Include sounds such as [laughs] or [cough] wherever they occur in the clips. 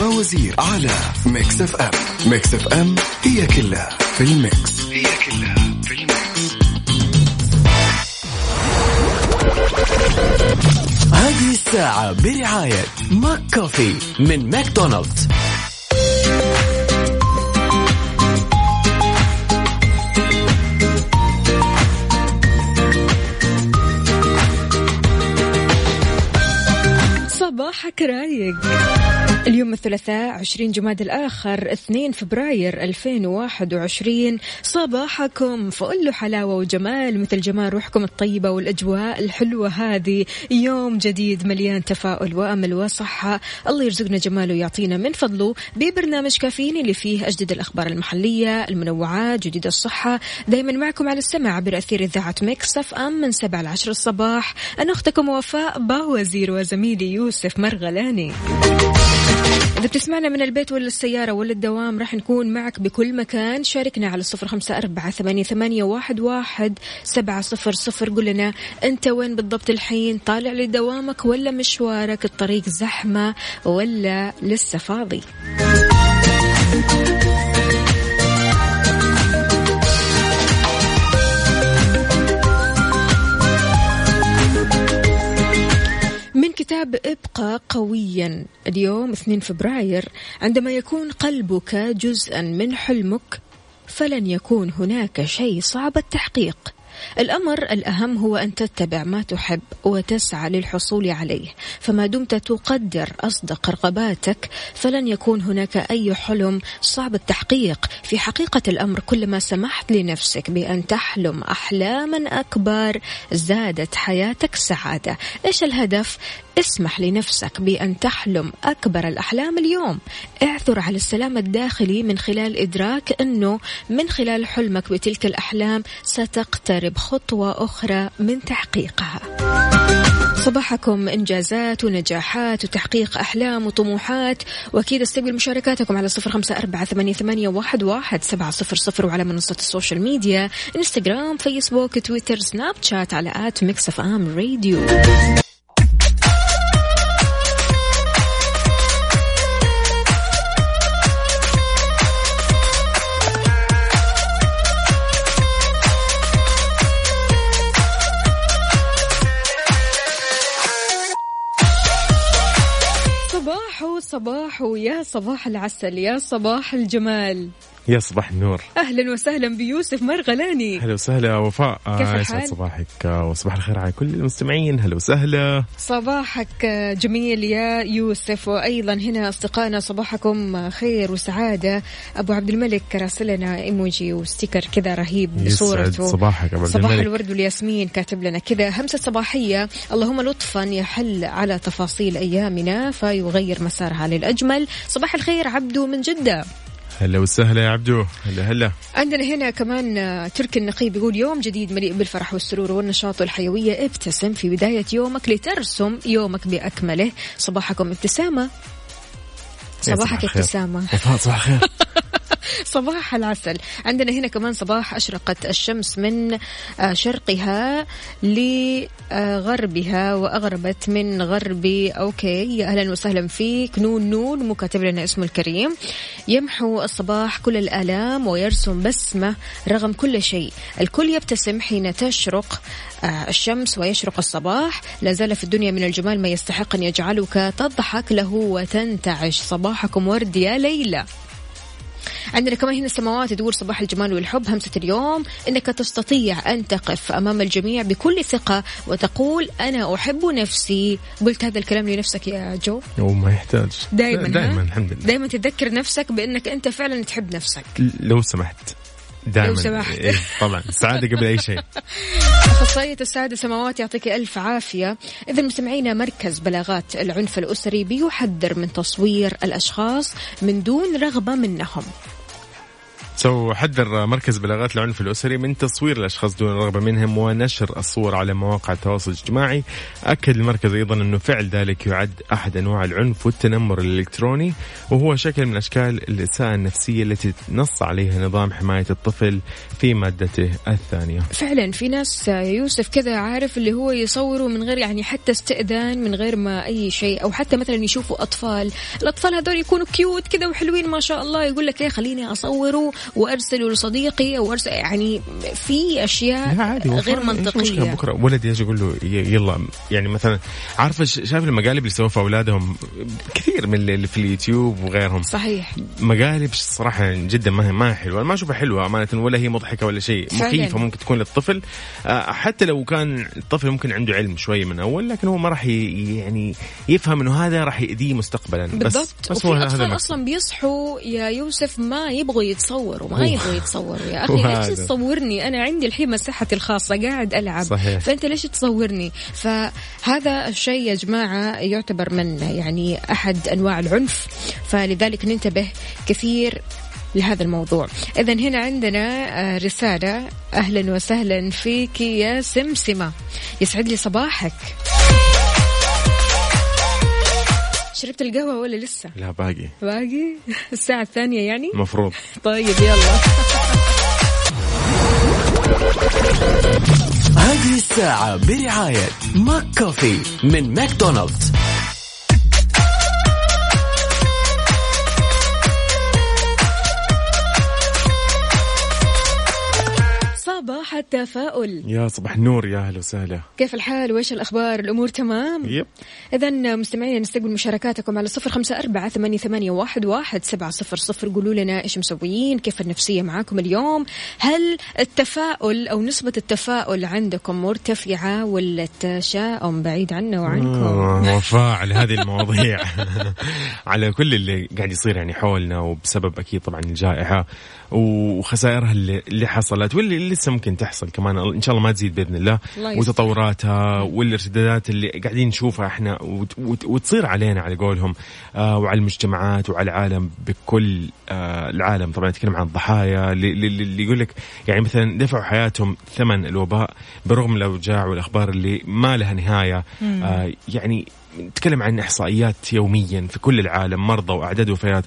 فوازير على Mix FM Mix FM هي كلها في ال mix. هي كلها في ال mix. هذه الساعة برعاية McCafé من ماكدونالدز. صباحك رايق. اليوم الثلاثاء 20 جماد الآخر 2 فبراير 2021 صباحكم فقل حلاوة وجمال مثل جمال روحكم الطيبة والأجواء الحلوة هذه. يوم جديد مليان تفاؤل وأمل وصحة. الله يرزقنا جماله ويعطينا من فضله ببرنامج كافيين اللي فيه أجدد الأخبار المحلية المنوعات جديد الصحة. دايما معكم على السمع عبر أثير إذاعة مكسف أم من 7 ل 10 الصباح. أنا أختكم وفاء باوزير وزميلي يوسف مرغلاني. إذا بتسمعنا من البيت ولا السيارة ولا الدوام راح نكون معك بكل مكان. شاركنا على صفر خمسة أربعة ثمانية, ثمانية واحد, واحد سبعة صفر صفر. قل لنا أنت وين بالضبط الحين؟ طالع لدوامك ولا مشوارك؟ الطريق زحمة ولا لسه فاضي؟ من كتاب ابقى قويا. اليوم 2 فبراير عندما يكون قلبك جزءا من حلمك فلن يكون هناك شيء صعب التحقيق. الأمر الأهم هو أن تتبع ما تحب وتسعى للحصول عليه. فما دمت تقدر أصدق رغباتك فلن يكون هناك أي حلم صعب التحقيق. في حقيقة الأمر كلما سمحت لنفسك بأن تحلم أحلاما أكبر زادت حياتك سعادة. إيش الهدف؟ اسمح لنفسك بأن تحلم أكبر الأحلام اليوم. اعثر على السلام الداخلي من خلال إدراك أنه من خلال حلمك بتلك الأحلام ستقترب خطوة أخرى من تحقيقها. صباحكم إنجازات ونجاحات وتحقيق أحلام وطموحات. وأكيد أستقبل مشاركاتكم على صفر خمسة أربعة ثمانية واحد, واحد سبعة صفر صفر وعلى منصة السوشيال ميديا إنستغرام فيسبوك تويتر سناب شات على at Mix FM Radio. صباح صباح يا صباح العسل يا صباح الجمال. يا صباح النور. أهلا وسهلا بيوسف مرغلاني. هلا وسهلا وفاء. كيف الحال؟ صباحك. وصباح الخير على كل المستمعين. هلا وسهلا. صباحك جميل يا يوسف. وأيضا هنا أصدقائنا صباحكم خير وسعادة. أبو عبد الملك راسلنا إيموجي وستيكر كذا رهيب بصورته صباحك أبو عبد صباح الملك. الورد والياسمين كاتب لنا كذا. همسة صباحية. اللهم لطفا يحل على تفاصيل أيامنا فيغير مسارها للأجمل. صباح الخير عبدو من جدة. هلا وسهلا يا عبدو. هلا هلا. عندنا هنا كمان آه، تركي النقيب يقول يوم جديد مليء بالفرح والسرور والنشاط والحيوية ابتسم في بداية يومك لترسم يومك بأكمله. صباحكم ابتسامة. صباحك. ابتسامة. صباح الخير. [laughs] [laughs] صباح العسل. عندنا هنا كمان صباح أشرقت الشمس من آه، شرقها لغربها وأغربت من غربي. okay. يا أهلا وسهلا فيك. نون نون. مو كاتب لنا اسمه الكريم. يمحو الصباح كل الآلام ويرسم بسمة رغم كل شيء. الكل يبتسم حين تشرق. آه، الشمس ويشرق الصباح. لا زال في الدنيا من الجمال ما يستحق أن يجعلك تضحك له وتنتعش. صباحكم ورد يا ليلى. عندنا كمان هنا السماوات تقول صباح الجمال والحب. همسة اليوم إنك تستطيع أن تقف أمام الجميع بكل ثقة وتقول أنا أحب نفسي. قلت هذا الكلام لنفسك يا جو؟ وما يحتاج. دائما دائما الحمد لله. دائما تذكر نفسك بإنك أنت فعلا تحب نفسك. لو سمحت. دائما لو سمحت. إيه طبعا. السعاده قبل أي شيء. [laughs] أخصائية السعادة سماوات يعطيك ألف عافية. إذا مستمعينا مركز بلاغات العنف الأسري بيحذر من تصوير الأشخاص من دون رغبة منهم. سو حذر مركز بلاغات العنف الأسري من تصوير الأشخاص دون رغبة منهم ونشر الصور على مواقع التواصل الاجتماعي. أكد المركز أيضا أنه فعل ذلك يعد أحد أنواع العنف والتنمر الإلكتروني وهو شكل من أشكال الإساءة النفسية التي نص عليها نظام حماية الطفل في مادته الثانية. فعلا في ناس يوسف كذا عارف اللي هو يصوروا من غير يعني حتى استئذان من غير ما أي شيء أو حتى مثلا يشوفوا أطفال. الأطفال هذول يكونوا كيوت كذا وحلوين ما شاء الله يقول لك إيه خليني أصوره وأرسله لصديقي أو أرسل يعني في عادي غير؟ منطقية. بكرة ولد يجي يقول له يلا يعني مثلا عارفه شايف المقالب اللي يسووها في أولادهم؟ كثير من اللي في اليوتيوب وغيرهم. صحيح. مقالب صراحة جدا ما هي ما هي حلوة. أنا ما أشوفها حلوة أمانة ولا هي مضحكة ولا شيء. مخيفة ممكن تكون للطفل. آه، حتى لو كان الطفل ممكن عنده علم شوي من أول لكن هو ما راح يعني يفهم إنه هذا راح يأذيه مستقبلا. بس بالضبط. بس وفي هو هذا. أصلا بيصحوا يا يوسف ما يبغوا يتصوروا ما يبغوا يتصوروا يا أخي. ليش تصورني؟ أنا عندي الحين مساحتي الخاصة قاعد ألعب. صحيح. فأنت ليش تصورني؟ فهذا الشيء يا جماعة يعتبر من يعني أحد أنواع العنف فلذلك ننتبه كثير لهذا الموضوع. إذا هنا عندنا آه، رسالة. أهلا وسهلا فيك يا سمسمة. يسعد لي صباحك. شربت القهوة ولا لسه؟ لا باقي. باقي؟ الساعة الثانية يعني؟ المفروض طيب يلا. هذه الساعة برعاية McCafé من ماكدونالدز. التفاؤل. يا صباح النور يا أهلا وسهلا. كيف الحال؟ وإيش الأخبار؟ الأمور تمام؟ yep. إذا مستمعين نستقبل مشاركاتكم على صفر خمسة أربعة ثمانية, ثمانية واحد, واحد سبعة صفر صفر. قولوا لنا إيش مسويين كيف النفسية معاكم اليوم؟ هل التفاؤل أو نسبة التفاؤل عندكم مرتفعة ولا التشاؤم بعيد عنا وعنكم؟ آه، [laughs] وفاء على هذه المواضيع. [laughs] على كل اللي قاعد يصير يعني حولنا وبسبب أكيد طبعا الجائحة. وخسائرها اللي, اللي حصلت واللي لسه ممكن تحصل كمان. إن شاء الله ما تزيد بإذن الله. الله. وتطوراتها والارتدادات اللي قاعدين نشوفها إحنا وت- وت- وتصير علينا على قولهم آه وعلى المجتمعات وعلى العالم بكل آه العالم. طبعا نتكلم عن الضحايا اللي, اللي, اللي يقول لك يعني مثلا دفعوا حياتهم ثمن الوباء برغم الأوجاع والأخبار اللي ما لها نهاية. آه يعني نتكلم عن إحصائيات يوميا في كل العالم مرضى وأعداد وفيات.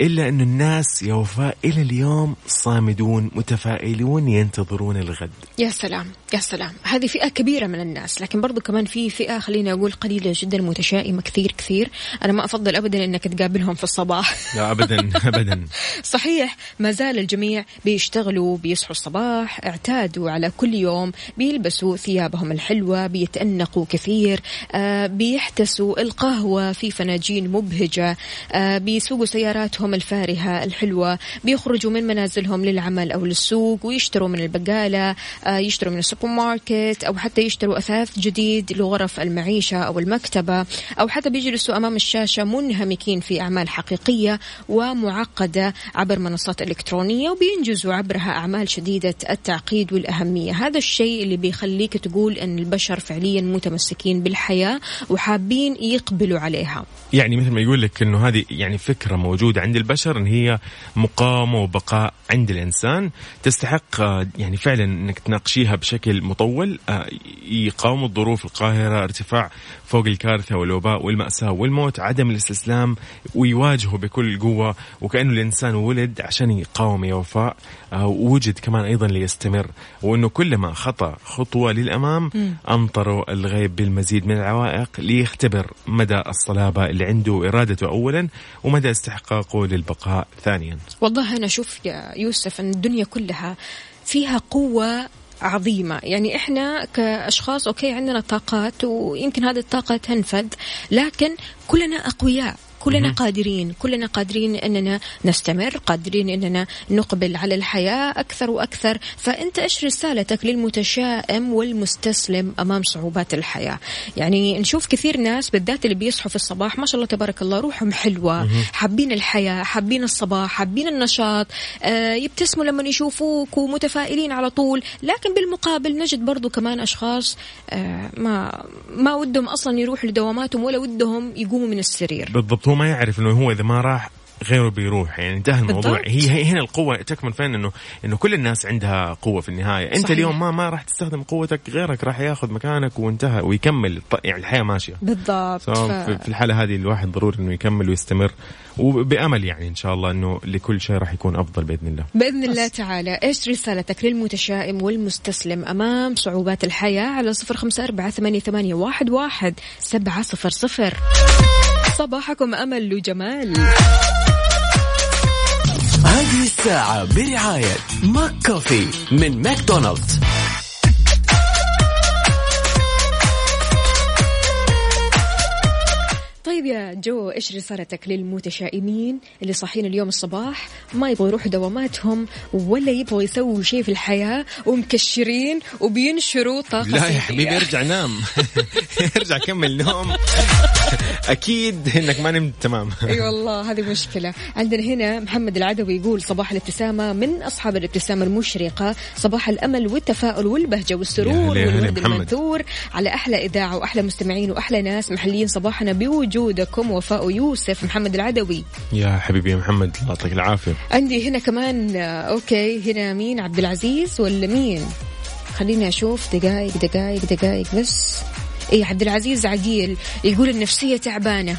إلا انه الناس يا وفاء إلى اليوم صامدون متفائلون ينتظرون الغد. يا سلام. يا سلام. هذه فئة كبيرة من الناس لكن برضو كمان في فئة خليني أقول قليلة جدا متشائمة كثير كثير. أنا ما أفضل أبدا أنك تقابلهم في الصباح. لا ابدا [laughs] ابدا. صحيح ما زال الجميع بيشتغلوا بيصحوا الصباح اعتادوا على كل يوم بيلبسوا ثيابهم الحلوة بيتأنقوا كثير آه بيحتسوا القهوة في فناجين مبهجة آه بيسوقوا سياراتهم الفارهة الحلوة بيخرجوا من منازلهم للعمل أو للسوق ويشتروا من البقالة آه يشتروا من السوبر ماركت أو حتى يشتروا أثاث جديد لغرف المعيشة أو المكتبة أو حتى بيجلسوا أمام الشاشة منهمكين في أعمال حقيقية ومعقدة عبر منصات إلكترونية وبينجزوا عبرها أعمال شديدة التعقيد والأهمية. هذا الشيء اللي بيخليك تقول أن البشر فعليا متمسكين بالحياة وحابين يقبلوا عليها. يعني مثل ما يقول لك إنه هذه يعني فكرة موجودة عند البشر إن هي مقاومة وبقاء عند الإنسان تستحق آه، يعني فعلا إنك تناقشيها بشكل مطول آه، يقاوم الظروف القاهرة ارتفاع فوق الكارثة والوباء والمأساة والموت عدم الاستسلام ويواجهه بكل قوة وكأنه الإنسان ولد عشان يقاوم يا وفاء آه، ووجد كمان أيضا ليستمر وأنه كلما خطأ خطوة للأمام أمطروا الغيب بالمزيد من العوائق ليختبر مدى الصلابة اللي عنده وارادته اولا ومدى استحقاقه للبقاء ثانيا. والله أنا أشوف يا يوسف أن الدنيا كلها فيها قوة عظيمة. يعني إحنا كأشخاص أوكي عندنا طاقات ويمكن هذه الطاقة تنفذ لكن كلنا أقوياء. كلنا قادرين كلنا قادرين إننا نستمر قادرين إننا نقبل على الحياة أكثر وأكثر. فأنت إيش رسالتك للمتشائم والمستسلم أمام صعوبات الحياة؟ يعني نشوف كثير ناس بالذات اللي بيصحوا في الصباح ما شاء الله تبارك الله روحهم حلوة حابين الحياة حابين الصباح حابين النشاط آه يبتسموا لما يشوفوك ومتفائلين على طول. لكن بالمقابل نجد برضو كمان أشخاص آه ما ما ودهم أصلا يروحوا لدواماتهم ولا ودهم يقوموا من السرير. بالضبط. هو ما يعرف إنه هو إذا ما راح غيره بيروح. يعني انتهى الموضوع. هي هي هنا القوة تكمن فين؟ انه إنه كل الناس عندها قوة في النهاية. أنت صحيح. اليوم ما ما راح تستخدم قوتك غيرك راح ياخذ مكانك وانتهى ويكمل. ط- يعني الحياة ماشية. بالضبط. ف- في- الحالة هذه الواحد ضروري إنه يكمل ويستمر. وبأمل يعني إن شاء الله إنه لكل شيء راح يكون أفضل بإذن الله. بإذن الله تعالى. إيش رسالتك للمتشائم والمستسلم أمام صعوبات الحياة على صفر خمسة أربعة ثمانية, ثمانية واحد, واحد سبعة صفر صفر؟ صباحكم أمل وجمال هذه الساعة برعاية McCafé من ماكدونالدز. طيب يا جو إيش رسالتك للمتشائمين اللي صاحيين اليوم الصباح؟ ما يبغوا يروحوا دواماتهم ولا يبغوا يسووا شيء في الحياة ومكشرين وبينشروا طاقة لا يا. حبيبي ارجع نام. [laughs] ارجع كمل نوم. أكيد إنك ما نمت تمام. أي والله هذه مشكلة. عندنا هنا محمد العدوي يقول صباح الابتسامة من أصحاب الابتسامة المشرقة صباح الأمل والتفاؤل والبهجة يا والسرور والورد. المنثور. على أحلى إذاعة وأحلى مستمعين وأحلى ناس محليين صباحنا بوجودكم وفاء يوسف محمد العدوي. يا حبيبي يا محمد الله يعطيك العافية. عندي هنا كمان آه، أوكي هنا مين؟ عبد العزيز ولا مين؟ خليني أشوف دقايق دقايق دقايق بس. إيه عبد العزيز عقيل يقول النفسية تعبانة.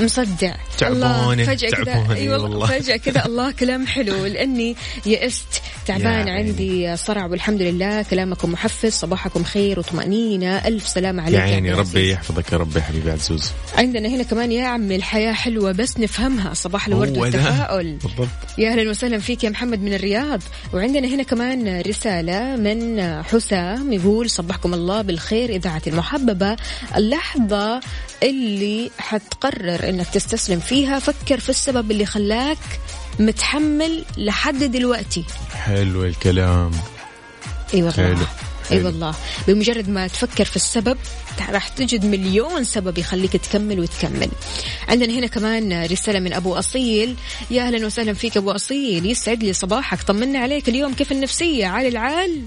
مصدع. الله فجأة كذا اي والله. فجأة كذا [laughs] الله كلام حلو لأني يئست. تعبان عندي صرع والحمد لله. كلامكم محفز صباحكم خير وطمأنينة. ألف سلامة عليك يا عيني ربي. يحفظك يا رب يا حبيبي عزوز. عندنا هنا كمان يا عمي الحياة حلوة بس نفهمها. صباح الورد. والتفاؤل. بالضبط. يا أهلا وسهلا فيك يا محمد من الرياض. وعندنا هنا كمان رسالة من حسام يقول صبحكم الله بالخير اذاعتي المحببة اللحظة. اللي حتقرر إنك تستسلم فيها فكر في السبب اللي خلاك متحمل لحد دلوقتي. حلو الكلام. أي والله. حلو. أي. والله. بمجرد ما تفكر في السبب راح تجد مليون سبب يخليك تكمل وتكمل. عندنا هنا كمان رسالة من أبو أصيل. يا أهلا وسهلا فيك أبو أصيل يسعد لي صباحك طمنا عليك اليوم كيف النفسية؟ عال العال.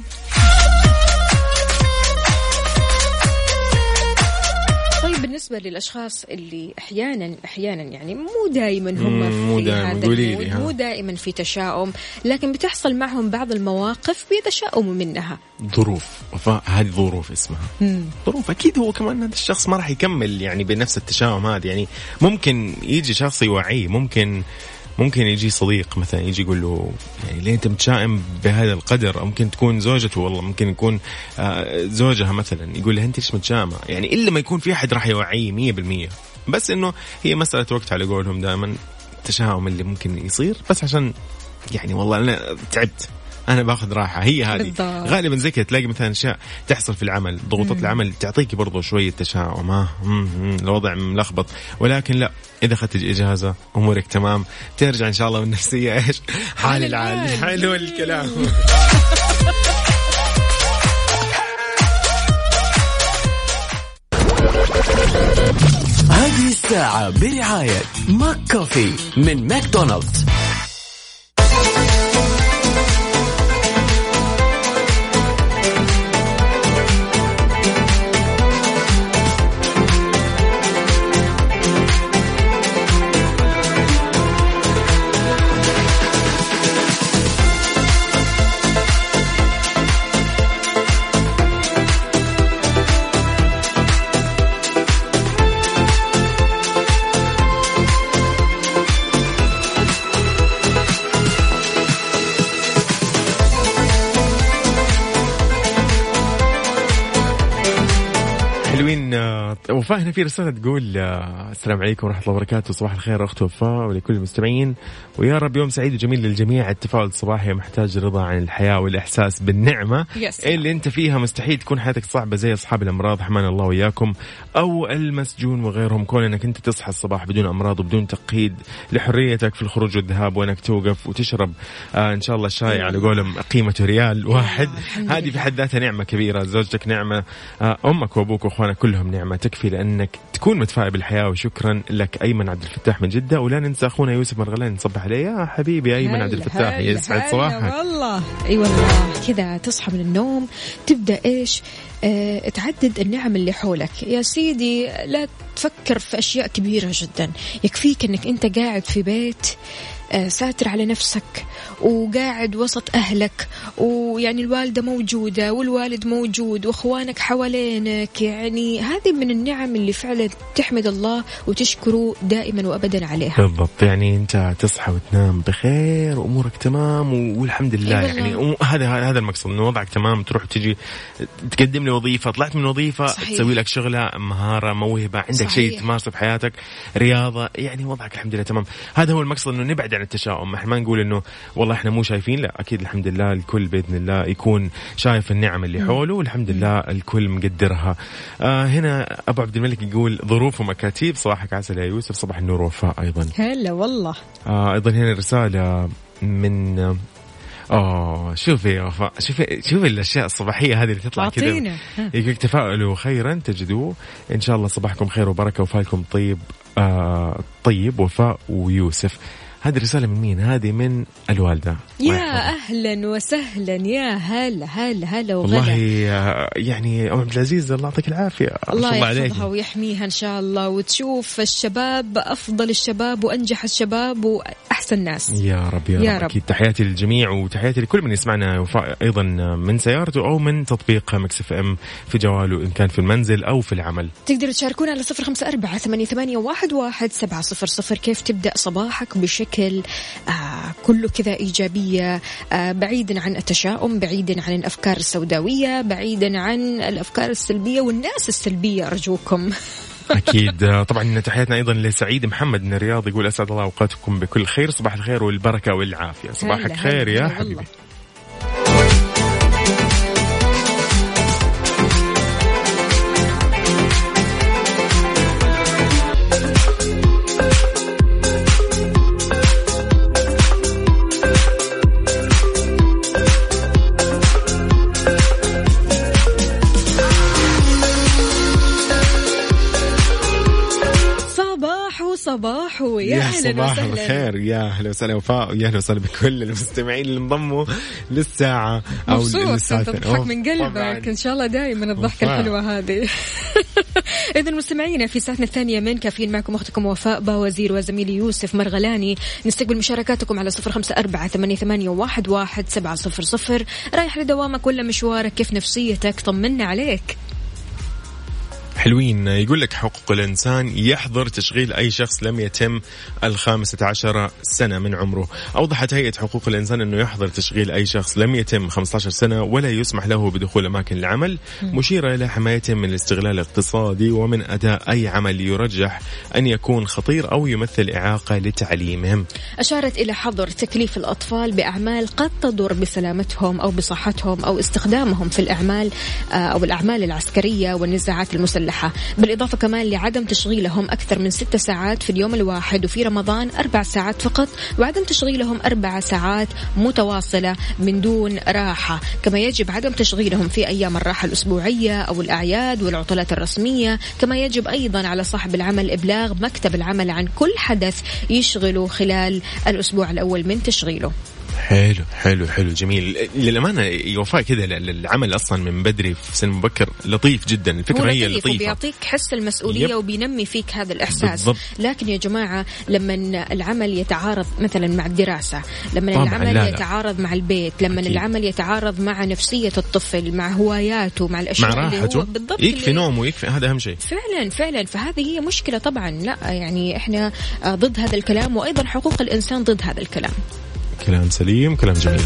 بالنسبة للأشخاص اللي أحيانا أحيانا يعني مو دائما هم مم، مو في دايماً. هذا المود،. مو دائما في تشاؤم لكن بتحصل معهم بعض المواقف بيتشاؤموا منها ظروف وفاء هذه ظروف اسمها مم. ظروف أكيد هو كمان هذا الشخص ما راح يكمل يعني بنفس التشاؤم هذا يعني ممكن يجي شخص يوعيه ممكن ممكن يجي صديق مثلا يجي يقول له يعني ليه أنت متشائم بهذا القدر؟ أو ممكن تكون زوجته والله ممكن يكون آه، زوجها مثلا يقول لها أنت ليش متشائمة؟ يعني إلا ما يكون في أحد راح يوعيه 100% بس إنه هي مسألة وقت على قولهم دائما التشاؤم اللي ممكن يصير. بس عشان يعني والله أنا تعبت. أنا باخذ راحة. هي هذه. بالضبط. غالبا زي كذا تلاقي مثلا أشياء تحصل في العمل ضغوطات العمل تعطيكي برضو شوية تشاؤم. ها مم، الوضع ملخبط. ولكن لا إذا أخذت اجازه أمورك تمام. ترجع إن شاء الله والنفسيه إيش؟ حال العال. العال. حلو الكلام. هذه الساعة برعاية ماك كوفي من ماكدونالدز. وفاء هنا في رسالة تقول آه، السلام عليكم ورحمة الله وبركاته. صباح الخير أخت وفاء ولكل المستمعين. ويا رب يوم سعيد وجميل للجميع. التفاؤل الصباحي محتاج رضا عن الحياة والإحساس بالنعمة Yes. اللي أنت فيها. مستحيل تكون حياتك صعبة زي أصحاب الأمراض. حمان الله وإياكم. أو المسجون وغيرهم. كون أنك أنت تصحى الصباح بدون أمراض وبدون تقييد لحريتك في الخروج والذهاب وأنك توقف وتشرب آه إن شاء الله الشاي على قولهم قيمته ريال واحد. الحمد هذه في حد ذاتها نعمة كبيرة. زوجتك نعمة آه، أمك وأبوك وأخوانك كلهم نعمة تكفي لأنك تكون متفائل بالحياة وشكرا لك أيمن عبد الفتاح من جدة. ولا ننسى أخونا يوسف مرغلان نصبح عليه. يا حبيبي أيمن عبد الفتاح يسعد صباحك. والله. أي والله. كذا تصحى من النوم تبدأ إيش؟ آه تعدد النعم اللي حولك. يا سيدي لا تفكر في أشياء كبيرة جدا. يكفيك إنك أنت قاعد في بيت ساتر على نفسك وقاعد وسط أهلك ويعني الوالدة موجودة والوالد موجود وأخوانك حوالينك يعني هذه من النعم اللي فعلا تحمد الله وتشكره دائما وأبدا عليها بالضبط يعني أنت تصحى وتنام بخير وأمورك تمام والحمد لله والله. يعني هذا هذا المقصد إنه وضعك تمام تروح تجي تقدم لي وظيفة طلعت من وظيفة صحيح. تسوي لك شغلة مهارة موهبة عندك شيء. تمارسه في حياتك رياضة يعني وضعك الحمد لله تمام هذا هو المقصد إنه نبعد عن التشاؤم. إحنا ما نقول إنه والله إحنا مو شايفين لا أكيد الحمد لله الكل بإذن الله يكون شايف النعم اللي حوله والحمد لله الكل مقدرها. آه هنا أبو عبد الملك يقول ظروف ومكاتيب صباحك عسل يا يوسف صباح النور وفاء أيضا. هلا والله. آه أيضا هنا رسالة من آه شوفي يا وفاء شوفي شوفي الأشياء الصباحية هذه اللي تطلع كذا. يقول تفاؤلوا خيرا تجدوه. إن شاء الله صباحكم خير وبركة وفالكم طيب آه طيب وفاء ويوسف. هذه رساله من مين؟ هذه من الوالدة الله يا. أهلا وسهلا يا هلا هلا هلا والله وغلا آه، يعني أم عبد العزيز الله يعطيك شاء الله عليك. يحفظها ويحميها إن شاء الله وتشوف الشباب أفضل الشباب وأنجح الشباب وأحسن ناس يا رب يا, يا رب. رب. أكيد تحياتي للجميع وتحياتي لكل من يسمعنا أيضا من سيارته أو من تطبيق Mix FM في جواله إن كان في المنزل أو في العمل تقدروا تشاركونا على صفر خمسة أربعة ثمانية, ثمانية واحد, واحد سبعة صفر صفر كيف تبدأ صباحك بشكل آه كله كذا إيجابية آه بعيدا عن التشاؤم بعيدا عن الأفكار السوداوية بعيدا عن الأفكار السلبية والناس السلبية أرجوكم. [laughs] أكيد. طبعا تحياتنا أيضا لسعيد محمد من الرياض يقول أسعد الله أوقاتكم بكل خير صباح الخير والبركة والعافية. صباحك هلا خير هلا يا حبيبي. صباح صباح يا يا أهلا صباح وسهلا. الخير يا أهلا وسهلا. وفاء ويا أهلا وسهلا بكل المستمعين اللي انضموا للساعة أو للساعه. تضحك من. قلبك. إن شاء الله دائما الضحكة. الحلوة هذه. [laughs] اذا مستمعينا في ساعتنا الثانية من كافيين معكم أختكم وفاء باوزير وزميلي يوسف مرغلاني. نستقبل مشاركاتكم على صفر خمسة أربعة ثمانية, ثمانية واحد, واحد سبعة صفر صفر. رايح لدوامك ولا مشوارك؟ كيف نفسيتك؟ طمنا عليك. حلوين. يقول لك حقوق الإنسان يحظر تشغيل أي شخص لم يتم الخامسة عشر سنة من عمره. أوضحت هيئة حقوق الإنسان أنه يحظر تشغيل أي شخص لم يتم 15 سنة ولا يسمح له بدخول أماكن العمل مشيرة إلى حمايتهم من الاستغلال الاقتصادي ومن أداء أي عمل يرجح أن يكون خطير أو يمثل إعاقة لتعليمهم. أشارت إلى حظر تكليف الأطفال بأعمال قد تضر بسلامتهم أو بصحتهم أو استخدامهم في الأعمال آه، أو الأعمال العسكرية والنزاعات المسلحة. بالإضافة كمان لعدم تشغيلهم أكثر من ست ساعات في اليوم الواحد وفي رمضان أربع ساعات فقط وعدم تشغيلهم أربع ساعات متواصلة من دون راحة. كما يجب عدم تشغيلهم في أيام الراحة الأسبوعية أو الأعياد والعطلات الرسمية. كما يجب أيضا على صاحب العمل إبلاغ مكتب العمل عن كل حدث يشغله خلال الأسبوع الأول من تشغيله. حلو حلو حلو جميل. للأمانة يوفاء كذا العمل أصلا من بدري في سن مبكر. لطيف جدا الفكرة هو هي لطيف لطيفة. وبيعطيك حس المسؤولية يب. وبينمي فيك هذا الإحساس. بالضبط. لكن يا جماعة لما العمل يتعارض مثلا مع الدراسة لما العمل لا، لا. يتعارض مع البيت لما أكيد. العمل يتعارض مع نفسية الطفل مع هواياته مع الأشياء مع اللي راحته. هو بالضبط يكفي اللي- نوم ويكفي هذا أهم شيء. فعلا فعلا. فهذه هي مشكلة طبعا. لا يعني إحنا ضد هذا الكلام وأيضا حقوق الإنسان ضد هذا الكلام. كلام سليم كلام جميل.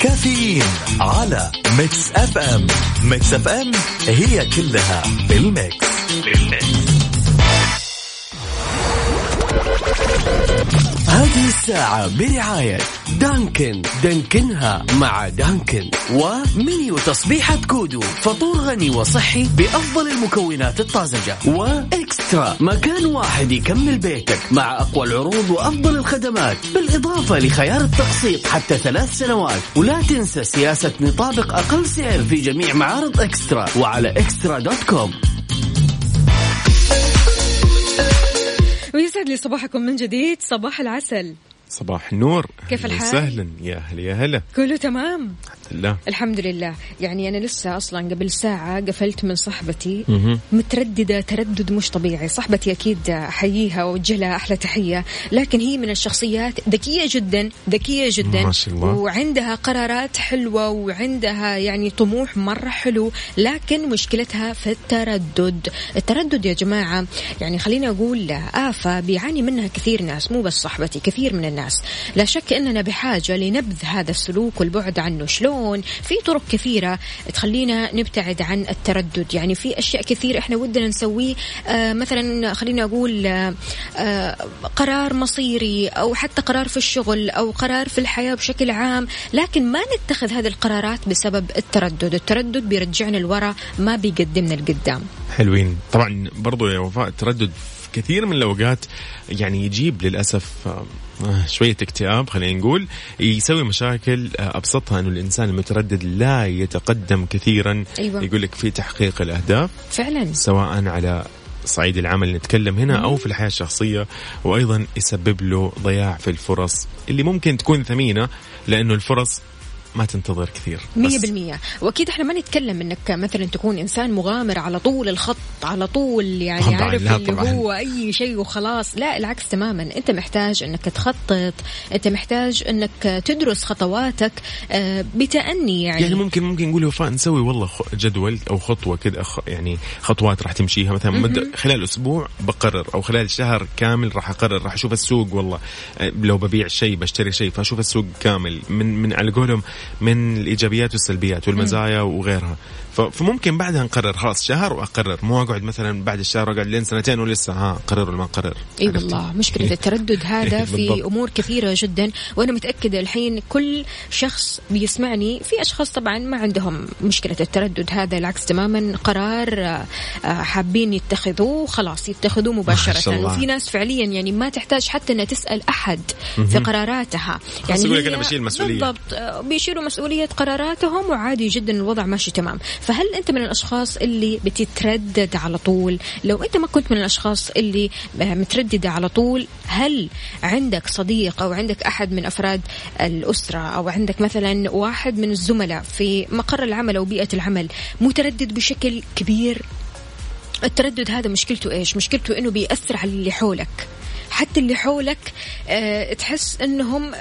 كافيين على ميكس أف أم. ميكس أف أم هي كلها بالميكس بالميكس هذه الساعة برعاية دانكن. دانكنها مع دانكن. ومنيو تصبيحة كودو. فطور غني وصحي بأفضل المكونات الطازجة. وإكسترا. مكان واحد يكمل بيتك مع أقوى العروض وأفضل الخدمات. بالإضافة لخيار التقسيط حتى ثلاث سنوات. ولا تنسى سياسة نطابق أقل سعر في جميع معارض إكسترا. وعلى إكسترا دوت كوم. ويسعد لي صباحكم من جديد. صباح العسل. صباح النور. كيف الحال؟ وسهلا. يا هلا يا هلا. كله تمام؟ الحمد لله الحمد لله يعني أنا لسه أصلا قبل ساعة قفلت من صاحبتي مهم. مترددة تردد مش طبيعي. صاحبتي أكيد أحييها وأوجه لها أحلى تحية. لكن هي من الشخصيات ذكية جدا ذكية جدا. ما شاء الله. وعندها قرارات حلوة وعندها يعني طموح مرة حلو. لكن مشكلتها في التردد. التردد يا جماعة يعني خليني أقول آفة بيعاني منها كثير ناس مو بس صاحبتي كثير من الناس. لا شك أننا بحاجة لنبذ هذا السلوك والبعد عنه. شلون؟ في طرق كثيرة تخلينا نبتعد عن التردد. يعني في أشياء كثير إحنا ودنا نسويه. آه مثلا خليني أقول آه آه قرار مصيري أو حتى قرار في الشغل أو قرار في الحياة بشكل عام. لكن ما نتخذ هذه القرارات بسبب التردد. التردد بيرجعنا لورا ما بيقدمنا لقدام. حلوين. طبعا برضو يا وفاء التردد كثير من الأوقات يعني يجيب للأسف آه، شوية اكتئاب خلينا نقول. يسوي مشاكل آه، أبسطها إنه الإنسان المتردد لا يتقدم كثيرا. أيوة. يقول لك في تحقيق الأهداف. فعلا. سواء على صعيد العمل نتكلم هنا أو في الحياة الشخصية. وأيضا يسبب له ضياع في الفرص اللي ممكن تكون ثمينة لأنه الفرص ما تنتظر كثير. مية بس بالمية. وأكيد إحنا ما نتكلم إنك مثلا تكون إنسان مغامر على طول الخط على طول يعني طبعاً، عارف اللي طبعاً. هو أي شيء وخلاص. لا العكس تماما. أنت محتاج أنك تخطط أنت محتاج أنك تدرس خطواتك آه، بتأني يعني, يعني ممكن ممكن نقول وفاء نسوي والله جدول أو خطوة كذا يعني خطوات راح تمشيها. مثلا مد خلال أسبوع بقرر أو خلال شهر كامل راح أقرر راح أشوف السوق والله. آه، لو ببيع شيء بشتري شيء فأشوف السوق كامل. من من على قولهم من الإيجابيات والسلبيات والمزايا وغيرها. فممكن بعدها نقرر. خلاص شهر وأقرر. مو أقعد مثلا بعد الشهر اقعد لين سنتين ولسه. ها قرر ولا ما قرر إي؟ والله مشكلة التردد هذا في. أمور كثيرة جدا وأنا متأكدة الحين كل شخص بيسمعني. في أشخاص طبعا ما عندهم مشكلة التردد هذا العكس تماما. قرار آه، آه، حابين يتخذوه خلاص يتخذوه الله. وفي ناس فعليا يعني ما تحتاج حتى إنها تسأل أحد في قراراتها. يعني يقول لك بشيل. بالضبط آه، بيشيلوا مسؤولية قراراتهم وعادي جدا الوضع ماشي تمام. فهل أنت من الأشخاص اللي بتتردد على طول؟ لو أنت ما كنت من الأشخاص اللي آه، مترددة على طول هل عندك صديق أو عندك أحد من أفراد الأسرة أو عندك مثلا واحد من الزملاء في مقر العمل أو بيئة العمل متردد بشكل كبير؟ التردد هذا مشكلته إيش؟ مشكلته إنه بيأثر على اللي حولك. حتى اللي حولك آه تحس إنهم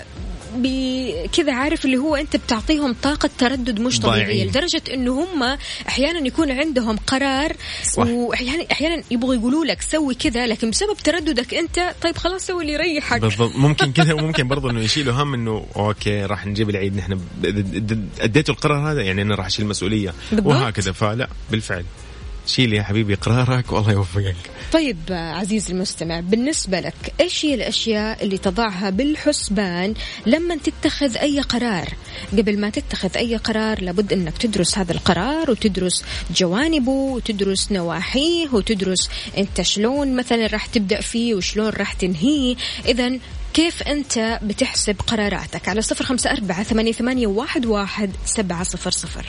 كذا عارف اللي هو أنت بتعطيهم طاقة تردد مش طبيعية. ضايعين. لدرجة إنه هم أحيانا يكون عندهم قرار. واحيانا أحيانا يبغوا يقولوا لك سوي كذا لكن بسبب ترددك أنت طيب خلاص سوي اللي يريحك. بالضبط. ممكن كذا [laughs] وممكن برضه إنه يشيلوا هم إنه okay راح نجيب العيد نحن أديتوا القرار هذا؟ يعني أنا راح أشيل المسؤوليه. وهكذا. فلا بالفعل. شيل يا حبيبي قرارك والله يوفقك. طيب عزيزي المستمع بالنسبة لك إيش هي الأشياء اللي تضعها بالحسبان لما تتخذ أي قرار؟ قبل ما تتخذ أي قرار لابد أنك تدرس هذا القرار وتدرس جوانبه وتدرس نواحيه وتدرس أنت شلون مثلا راح تبدأ فيه وشلون راح تنهيه. إذا كيف أنت بتحسب قراراتك؟ على صفر خمسة أربعة ثمانية واحد, واحد سبعة صفر صفر.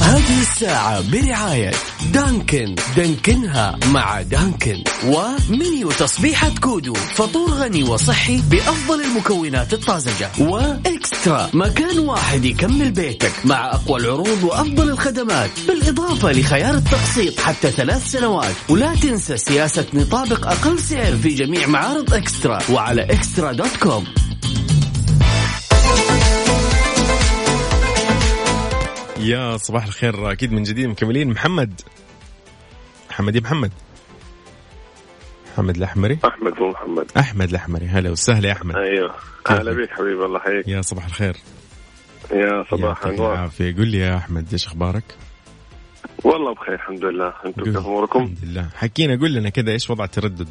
هذه الساعة برعاية دانكن. دانكنها مع دانكن. ومنيو تصبيحة كودو. فطور غني وصحي بأفضل المكونات الطازجة. وإكسترا. مكان واحد يكمل بيتك مع أقوى العروض وأفضل الخدمات. بالإضافة لخيار التقسيط حتى ثلاث سنوات. ولا تنسى سياسة نطابق أقل سعر في جميع معارض إكسترا. وعلى إكسترا dot com. يا صباح الخير أكيد من جديد مكملين. محمد. محمد يا محمد. محمد الأحمري. أحمد مو محمد. أحمد الأحمري. هلا وسهلا يا أحمد. أيوه. هلا بك حبيبي الله يحييك. يا صباح الخير. يا صباح يعطيك أنوار. العافية. قل لي يا أحمد إيش أخبارك؟ والله بخير الحمد لله. أنتم كيف أموركم؟ الحمد لله. حكينا قول لنا كذا إيش وضع التردد؟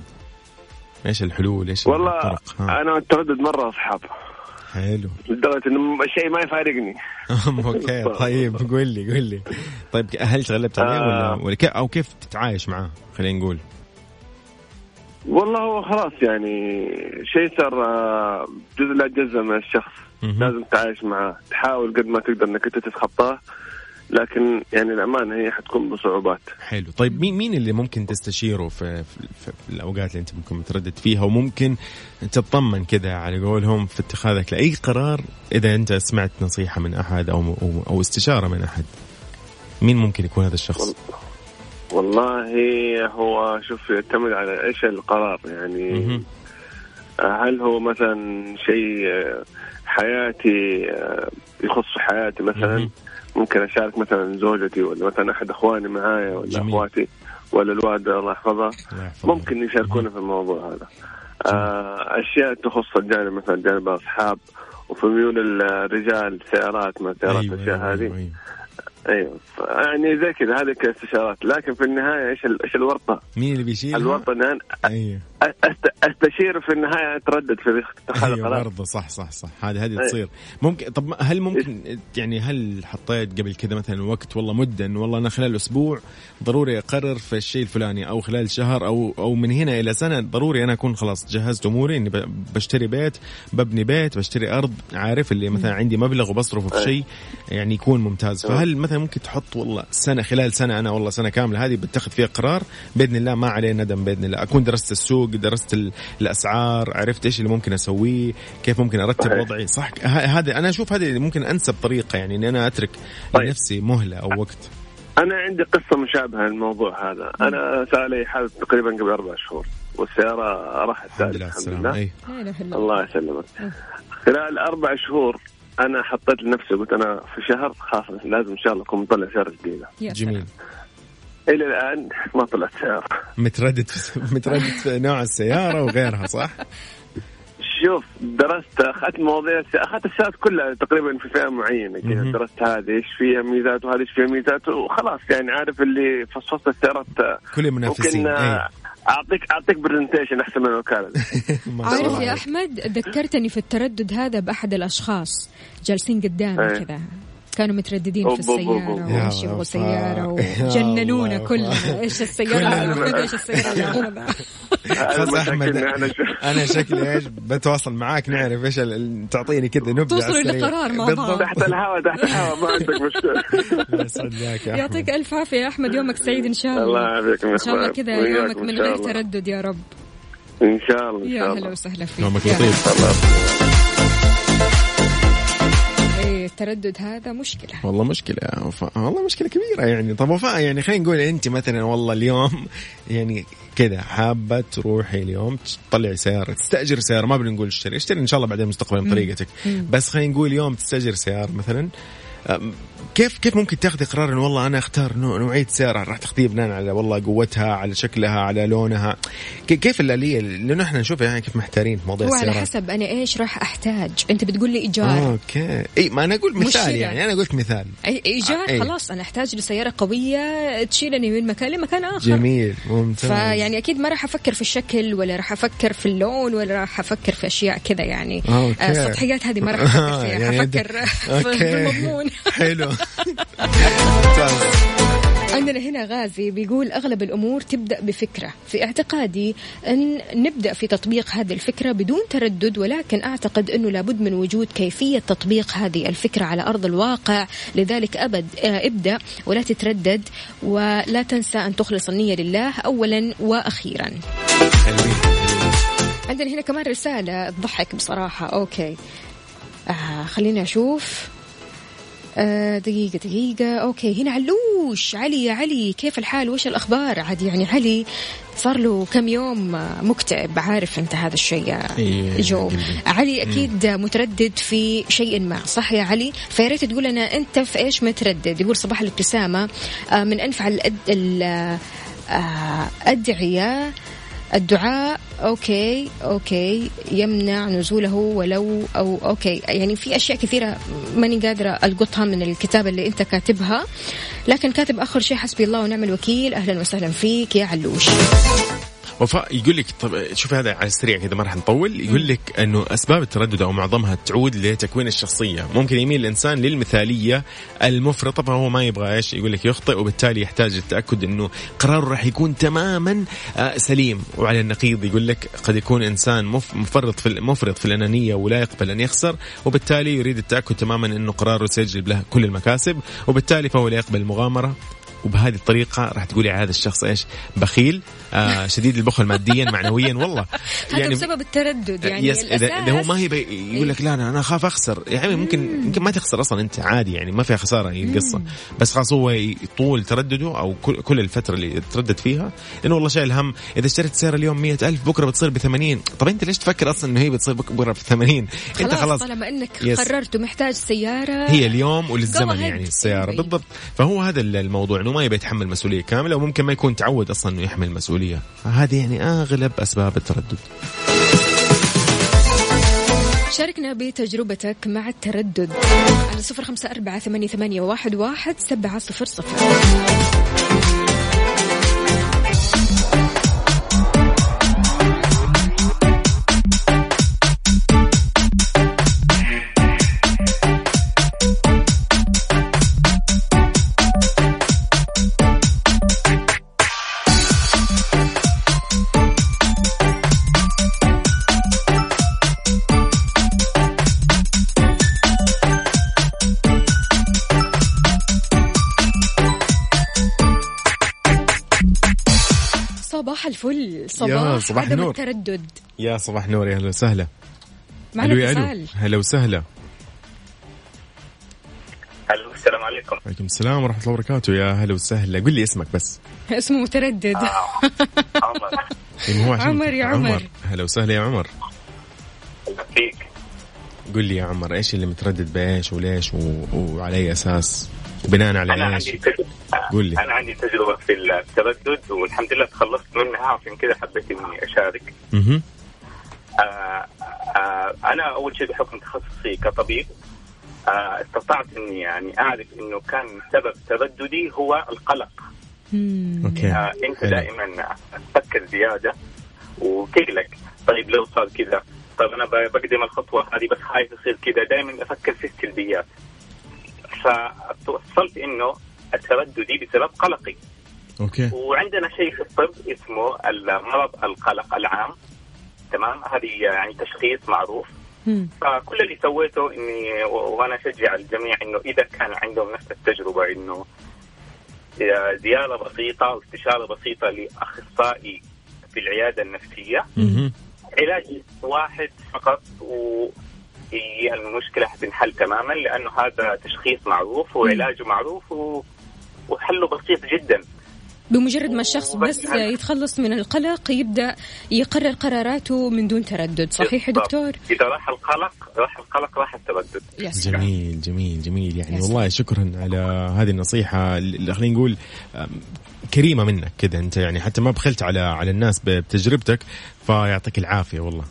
إيش الحلول؟ إيش والله الطرق. أنا التردد مرة اصحاب حلو. لدرجة إنه الشيء ما يفارقني. [laughs] أوكي. [laughs] طيب. قول لي قول لي. طيب هل تغلبت عليه ولا آه. ولا كيف أو كيف تتعايش معاه خلينا نقول. والله هو خلاص يعني شيء صار آه، جزء لا جزء من الشخص. لازم تتعايش معاه تحاول قد ما تقدر إنك أنت تتخطاه. لكن يعني الأمانة هي حتكون بصعوبات حلو طيب مين مين اللي ممكن تستشيره في, في, في, الأوقات اللي أنت ممكن متردد فيها وممكن تطمن كذا على قولهم في اتخاذك لأي قرار إذا أنت سمعت نصيحة من أحد أو أو, أو استشارة من أحد مين ممكن يكون هذا الشخص؟ والله هو شوف يعتمد على إيش القرار يعني. هل هو مثلا شيء حياتي يخص حياتي مثلا. ممكن أشارك مثلا زوجتي ولا مثلا أحد إخواني معايا ولا جميل. أخواتي ولا الوالده الله يحفظها. ممكن يشاركونا في الموضوع هذا آه، أشياء تخص الجانب مثلا جانب الأصحاب وفي ميول الرجال سيارات ما سيارات أيوة الأشياء أيوة هذه أيوة أيوة. أيوه يعني زي كذا هذه كاستشارات لكن في النهاية إيش إيش الورطة؟ مين اللي بيشيل؟ الورطة ان أست- أستشير في النهاية أتردد في اتخاذ [laughs] أيوه القرار برضه صح صح صح. هذه هذه. تصير. ممكن طب هل ممكن يعني هل حطيت قبل كذا مثلا وقت؟ والله مدة انه والله أنا خلال أسبوع ضروري أقرر في الشيء الفلاني أو خلال شهر أو أو من هنا إلى سنة ضروري أنا أكون خلاص جهزت أموري إني بشتري بيت ببني بيت بشتري أرض عارف؟ اللي مثلا عندي مبلغ وبصرفه في. شيء يعني يكون ممتاز. فهل مثلا ممكن تحط والله سنة خلال سنة أنا والله سنة كاملة هذه بتخذ فيها قرار؟ بإذن الله ما عليه ندم بإذن الله. أكون درست السوق درست ال- الأسعار عرفت إيش اللي ممكن أسويه كيف ممكن أرتب صحيح. وضعي. صح ه- هذا أنا أشوف هذه ممكن أنسب طريقة يعني إني أنا أترك طيب. لنفسي مهلة أو وقت. أنا عندي قصة مشابهة للموضوع هذا. أنا صار لي حادث تقريبا قبل أربع شهور والسيارة راحت الحمد لله لا إله إلا الله. يسلمك. خلال أربع شهور أنا حطيت لنفسي قلت أنا في شهر خلاص لازم إن شاء الله أكون مطلع سيارة جديدة. جميل. إلى الآن ما طلعت سيارة متردد في متردد في نوع السيارة وغيرها صح؟ شوف درست أخذت مواضيع أخذت السيارات كلها تقريبا في فئة معينة كذا. درست هذه إيش فيها ميزات وهذه إيش فيها ميزات وخلاص يعني عارف اللي فصفصت السيارات كل المنافسين آه، اعطيك أعطيك برزنتيشن أحسن من الوكالة [laughs] عارف يا. أحمد ذكرتني في التردد هذا بأحد الأشخاص جالسين قدامي إيه. كذا كانوا مترددين في. يا وايش يبغوا يا وجننونا كلنا. إيش السيارة اللي إيش السيارة [laughs] اللي ناخذها خلاص أحمد أنا شكلي إيش بتواصل معاك نعرف إيش ال- تعطيني كذا نبذة توصلوا. لقرار مع. بعض. تحت الهواء تحت الهواء ما عندك مشكلة [laughs] يا يعطيك ألف عافية يا أحمد يومك سعيد إن شاء الله الله يعافيك إن شاء الله كذا يومك من غير. تردد يا رب إن شاء الله إن يا شاء هلا الله وسهلا فيك يومك يا لطيف الله. التردد هذا مشكلة. والله مشكلة. يا وفاء والله مشكلة كبيرة يعني. طب وفاء يعني خلينا نقول أنت مثلا والله اليوم يعني كذا حابة تروحي اليوم تطلعي سيارة تستأجر سيارة ما بنقول اشتري اشتري إن شاء الله بعدين مستقبلا بطريقتك بس خلينا نقول اليوم تستأجر سيارة مثلا كيف كيف ممكن تاخذي قرار إنه والله أنا أختار نوع- نوعية سيارة راح تاخذيها بناء على والله قوتها على شكلها على لونها؟ كي- كيف الآلية؟ لأنه إحنا نشوف يعني كيف محتارين في موضوع السيارات. حسب أنا إيش راح أحتاج؟ أنت بتقول لي إيجار. okay. إي ما أنا أقول مثال. يعني أنا قلت مثال. إيجار؟ أي. خلاص أنا أحتاج لسيارة قوية تشيلني من مكان لمكان آخر. جميل ممتاز. فيعني أكيد ما راح أفكر في الشكل ولا راح أفكر في اللون ولا راح أفكر في أشياء كذا يعني. okay. آه، السطحيات هذه ما راح أفكر [laughs] فيها. يعني حفكر [laughs] في okay. المضمون. حلو. [laughs] عندنا هنا غازي بيقول أغلب الأمور تبدأ بفكرة. في اعتقادي أن نبدأ في تطبيق هذه الفكرة بدون تردد ولكن أعتقد أنه لابد من وجود كيفية تطبيق هذه الفكرة على أرض الواقع. لذلك أبد آه، ابدأ ولا تتردد ولا تنسى أن تخلص النية لله أولا وأخيرا. عندنا هنا كمان رسالة تضحك بصراحة. أوكي. آه خليني أشوف. آه دقيقة دقيقة. okay هنا علوش. علي يا علي كيف الحال؟ وش الأخبار؟ عاد يعني علي صار له كم يوم مكتئب عارف أنت هذا الشيء إيه، جو. علي أكيد متردد في شيء ما صح يا علي؟ فيا ريت تقول لنا أنت في إيش متردد؟ يقول صباح الابتسامة آه من أنفع الأد... ال- آه، الدعاء okay okay يمنع نزوله ولو أو okay. يعني في أشياء كثيرة ماني قادرة ألقطها من الكتابة اللي أنت كاتبها. لكن كاتب آخر شيء حسبي الله ونعم الوكيل. أهلا وسهلا فيك يا علوش. وفاء يقول لك طب شوف هذا على السريع كذا ما راح نطول يقول لك أنه أسباب التردد أو معظمها تعود لتكوين الشخصية. ممكن يميل الإنسان للمثالية المفرطة فهو ما يبغى إيش يقول لك يخطئ وبالتالي يحتاج التاكد أنه قراره راح يكون تماما آه، سليم. وعلى النقيض يقول لك قد يكون إنسان مف- مفرط في مفرط في الأنانية ولا يقبل أن يخسر وبالتالي يريد التأكد تماما أنه قراره سيجلب له كل المكاسب وبالتالي فهو لا يقبل المغامرة. وبهذه الطريقة راح تقولي على هذا الشخص إيش؟ بخيل، آه [laughs] شديد البخل ماديا معنويا والله. [laughs] هذا بسبب التردد يعني يس اذا إذا هو ما يبي يقول لك لا أنا أنا أخاف أخسر. يا عمي ممكن يمكن ما تخسر أصلا أنت عادي يعني ما فيها خسارة هي القصة. بس خلاص هو يطول تردده أو كل, الفترة اللي تردد فيها لأنه والله شايل هم. إذا اشتريت سياره اليوم مئة ألف بكرة بتصير ب 80 طب أنت ليش تفكر أصلا إنه هي بتصير بك- بكرة ب 80 أنت خلاص, طالما إنك يس. قررت ومحتاج سيارة. هي اليوم وللزمن. يعني السيارة أيوة. بالضبط. فهو هذا الموضوع. إنه ما يبي يتحمل مسؤولية كاملة وممكن ما يكون تعود أصلا إنه يحمل مسؤولية. فهذه يعني أغلب أسباب التردد. شاركنا بتجربتك مع التردد على صفر خمسة أربعة ثمانية, واحد سبعة صفر صفر. صباح الفل. صباح صباح عدم النور. التردد. يا صباح النور يا أهلا وسهلا. معنا اتصال. هلا وسهلا. ألو السلام عليكم. وعليكم السلام ورحمة الله وبركاته يا هلا وسهلا. قل لي اسمك بس. [laughs] اسمه متردد. عمر. إيه، هو عشان- عمر يا عمر. هلا وسهلا يا عمر. فيك. قل لي يا عمر إيش اللي متردد؟ بإيش وليش و... وعلى أي أساس؟ وبناء أنا على إيش عندي تجربة قول لي. أنا عندي تجربة في التردد والحمد لله تخلصت منها عشان كذا حبيت إني أشارك. مهم. آه آه أنا أول شيء بحكم تخصصي كطبيب آه استطعت إني يعني أعرف إنه كان سبب ترددي هو القلق. أوكي. آه أنت. دائما تفكر زيادة وتقلق. طيب لو صار كذا طيب أنا بقدم الخطوة هذه بس خايف يصير كذا. دائما أفكر في السلبيات. فتوصلت إنه الترددي بسبب قلقي. أوكي. وعندنا شيء في الطب اسمه المرض القلق العام. تمام؟ هذه يعني تشخيص معروف. مم. فكل اللي سويته إني وأنا أشجع الجميع إنه إذا كان عندهم نفس التجربة إنه زياره بسيطة واستشارة بسيطة لأخصائي في العيادة النفسية. علاج واحد فقط و هي المشكلة حتنحل تماما لأنه هذا تشخيص معروف وعلاجه معروف و... وحله بسيط جدا. بمجرد ما الشخص بس يتخلص من القلق يبدأ يقرر قراراته من دون تردد. صحيح يا. دكتور؟ إذا راح القلق راح القلق راح التردد. يا سلام. جميل جميل جميل. يعني يا والله شكرا على هذه النصيحة. اللي خلينا نقول أم، كريمة منك كذا أنت. يعني حتى ما بخلت على على الناس بتجربتك فيعطيك العافية والله.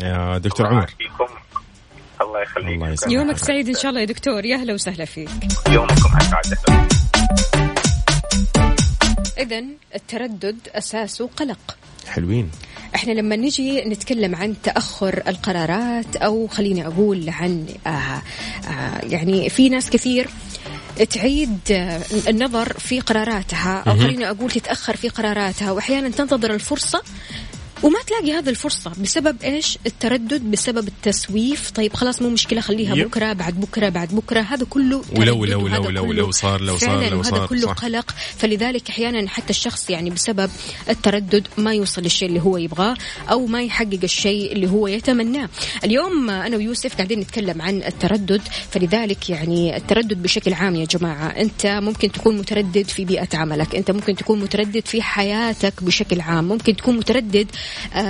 يا دكتور عمر. الله يخليك. الله. يومك سعيد إن شاء الله يا دكتور. يا أهلا وسهلا فيك. يومكم أسعد. اذا التردد اساسه قلق. حلوين. إحنا لما نجي نتكلم عن تأخر القرارات أو خليني أقول عن آه آه يعني في ناس كثير تعيد آه، النظر في قراراتها أو خليني أقول تتأخر في قراراتها وأحيانا تنتظر الفرصة وما تلاقي هذه الفرصة. بسبب إيش؟ التردد بسبب التسويف، طيب خلاص مو مشكلة خليها يب. بكرة بعد بكرة بعد بكرة. هذا كله ولو- تردد لو- لو- لو- صار- لو صار- لو صار، كله صح. قلق فلذلك أحيانا حتى الشخص يعني بسبب التردد ما يوصل للشيء اللي هو يبغاه أو ما يحقق الشيء اللي هو يتمناه. اليوم أنا ويوسف قاعدين نتكلم عن التردد. فلذلك يعني التردد بشكل عام يا جماعة أنت ممكن تكون متردد في بيئة عملك. أنت ممكن تكون متردد في حياتك بشكل عام. ممكن تكون متردد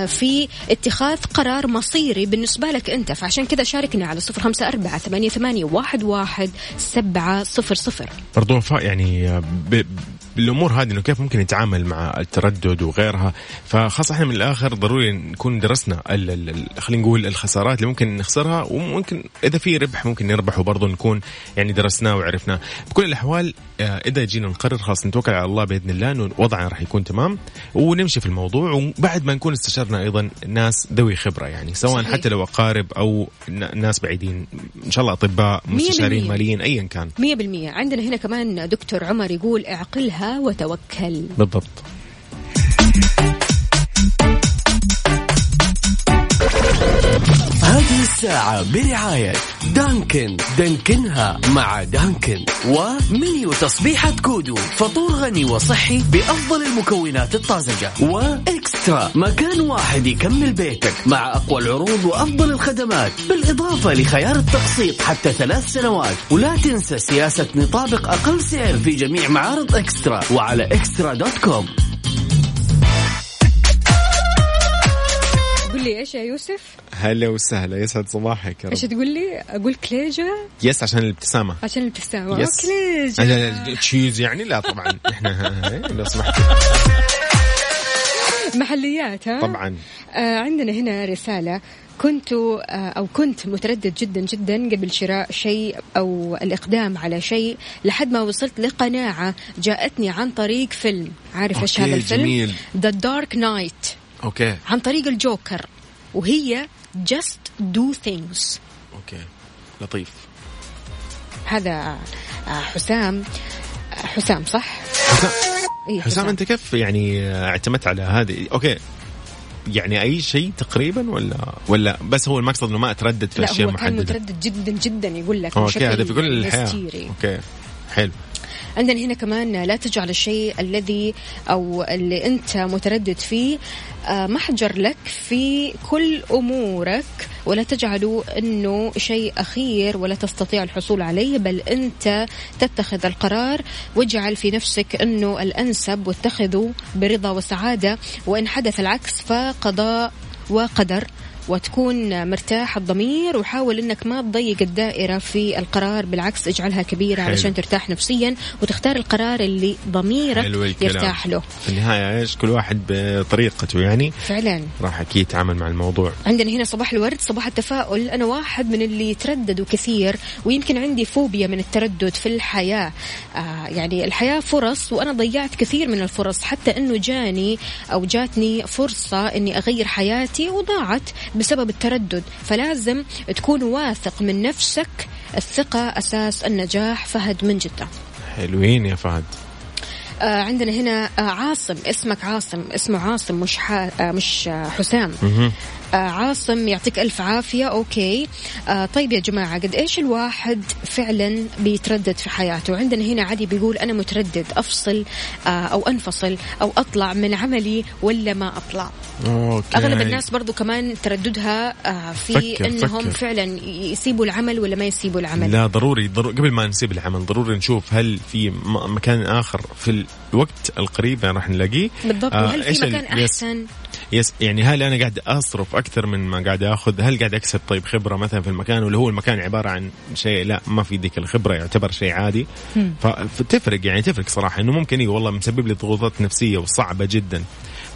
في اتخاذ قرار مصيري بالنسبة لك أنت. فعشان كذا شاركنا على صفر خمسة أربعة ثمانية ثمانية واحد واحد سبعة صفر صفر. برضو يعني ب... بالأمور هذه إنه كيف ممكن يتعامل مع التردد وغيرها. فخاصة إحنا من الآخر ضروري نكون درسنا خلينا نقول الخسارات اللي ممكن نخسرها وممكن إذا في ربح ممكن نربحه برضه نكون يعني درسناه وعرفناه. بكل الأحوال آه، إذا جينا نقرر خلاص نتوكل على الله بإذن الله إنه وضعنا راح يكون تمام ونمشي في الموضوع وبعد ما نكون استشرنا أيضا ناس ذوي خبرة يعني سواء صحيح. حتى لو أقارب أو ناس بعيدين. إن شاء الله أطباء مستشارين. ماليين ايا كان. مية بالمية. عندنا هنا كمان دكتور عمر يقول اعقلها وتوكل. بالضبط. هذه الساعة برعاية دانكن دانكنها مع دانكن. ومنيو تصبيحة كودو فطور غني وصحي بأفضل المكونات الطازجة. وإكسترا مكان واحد يكمل بيتك مع أقوى العروض وأفضل الخدمات. بالإضافة لخيار التقسيط حتى ثلاث سنوات. ولا تنسى سياسة نطابق أقل سعر في جميع معارض إكسترا. وعلى إكسترا dot com. لي إيش يا يوسف؟ هلا وسهلا. يسعد صباحك يا إيش رب. تقول لي أقول كليجة yes عشان الابتسامة. عشان الابتسامة. yes. كليجة cheese يعني؟ لا طبعا. إحنا لو سمحت. محليات ها؟ طبعا. آه عندنا هنا رسالة. كنت آه أو كنت متردد جدا جدا قبل شراء شيء أو الإقدام على شيء لحد ما وصلت لقناعة جاءتني عن طريق فيلم. عارف إيش هذا الفيلم؟ The Dark Knight okay. عن طريق الجوكر. وهي just do things. okay. لطيف. هذا آه حسام. آه حسام صح؟ إيه حسام أنت كيف يعني اعتمدت على هذه؟ okay. يعني أي شيء تقريبا ولا ولا بس هو المقصد إنه ما أتردد في لا أشياء هو كان محددة؟ متردد جدا جدا يقول لك okay هذا في كل الحياة. okay حلو. عندنا هنا كمان لا تجعل الشيء الذي أو اللي أنت متردد فيه آه، محجر لك في كل أمورك ولا تجعله إنه شيء أخير ولا تستطيع الحصول عليه بل أنت تتخذ القرار. واجعل في نفسك إنه الأنسب واتخذه برضا وسعادة. وإن حدث العكس فقضاء وقدر. وتكون مرتاح الضمير وحاول إنك ما تضيق الدائرة في القرار بالعكس اجعلها كبيرة حلو. علشان ترتاح نفسيا وتختار القرار اللي ضميرك. يرتاح له. في النهاية إيش؟ كل واحد بطريقته يعني. فعلا. راح أكيد يتعامل مع الموضوع. عندنا هنا صباح الورد صباح التفاؤل. أنا واحد من اللي يترددوا كثير ويمكن عندي فوبيا من التردد في الحياة. آه يعني الحياة فرص وأنا ضيعت كثير من الفرص حتى أنه جاني أو جاتني فرصة أني أغير حياتي وضاعت بسبب التردد. فلازم تكون واثق من نفسك. الثقة أساس النجاح. فهد من جدة. حلوين يا فهد. آه عندنا هنا آه عاصم. اسمك عاصم. اسمه عاصم مش حا آه مش حسام. عاصم يعطيك ألف عافية. أوكي. آه طيب يا جماعة قد إيش الواحد فعلا بيتردد في حياته؟ عندنا هنا عدي بيقول أنا متردد أفصل آه أو أنفصل أو أطلع من عملي ولا ما أطلع. okay. أغلب الناس برضو كمان ترددها آه في فكر- أنهم فكر. فعلا يسيبوا العمل ولا ما يسيبوا العمل. لا ضروري, ضروري قبل ما نسيب العمل ضروري نشوف هل في مكان آخر في الوقت القريب يعني راح نلاقيه. بالضبط آه، وهل في مكان. أحسن؟ yes يعني هل أنا قاعد أصرف أكثر من ما قاعد أخذ؟ هل قاعد أكسب طيب خبرة مثلا في المكان ولا هو المكان عبارة عن شيء؟ لا ما في ذيك الخبرة يعتبر شيء عادي. فتفرق يعني تفرق صراحة إنه ممكن اي والله مسبب لي ضغوطات نفسية وصعبة جدا.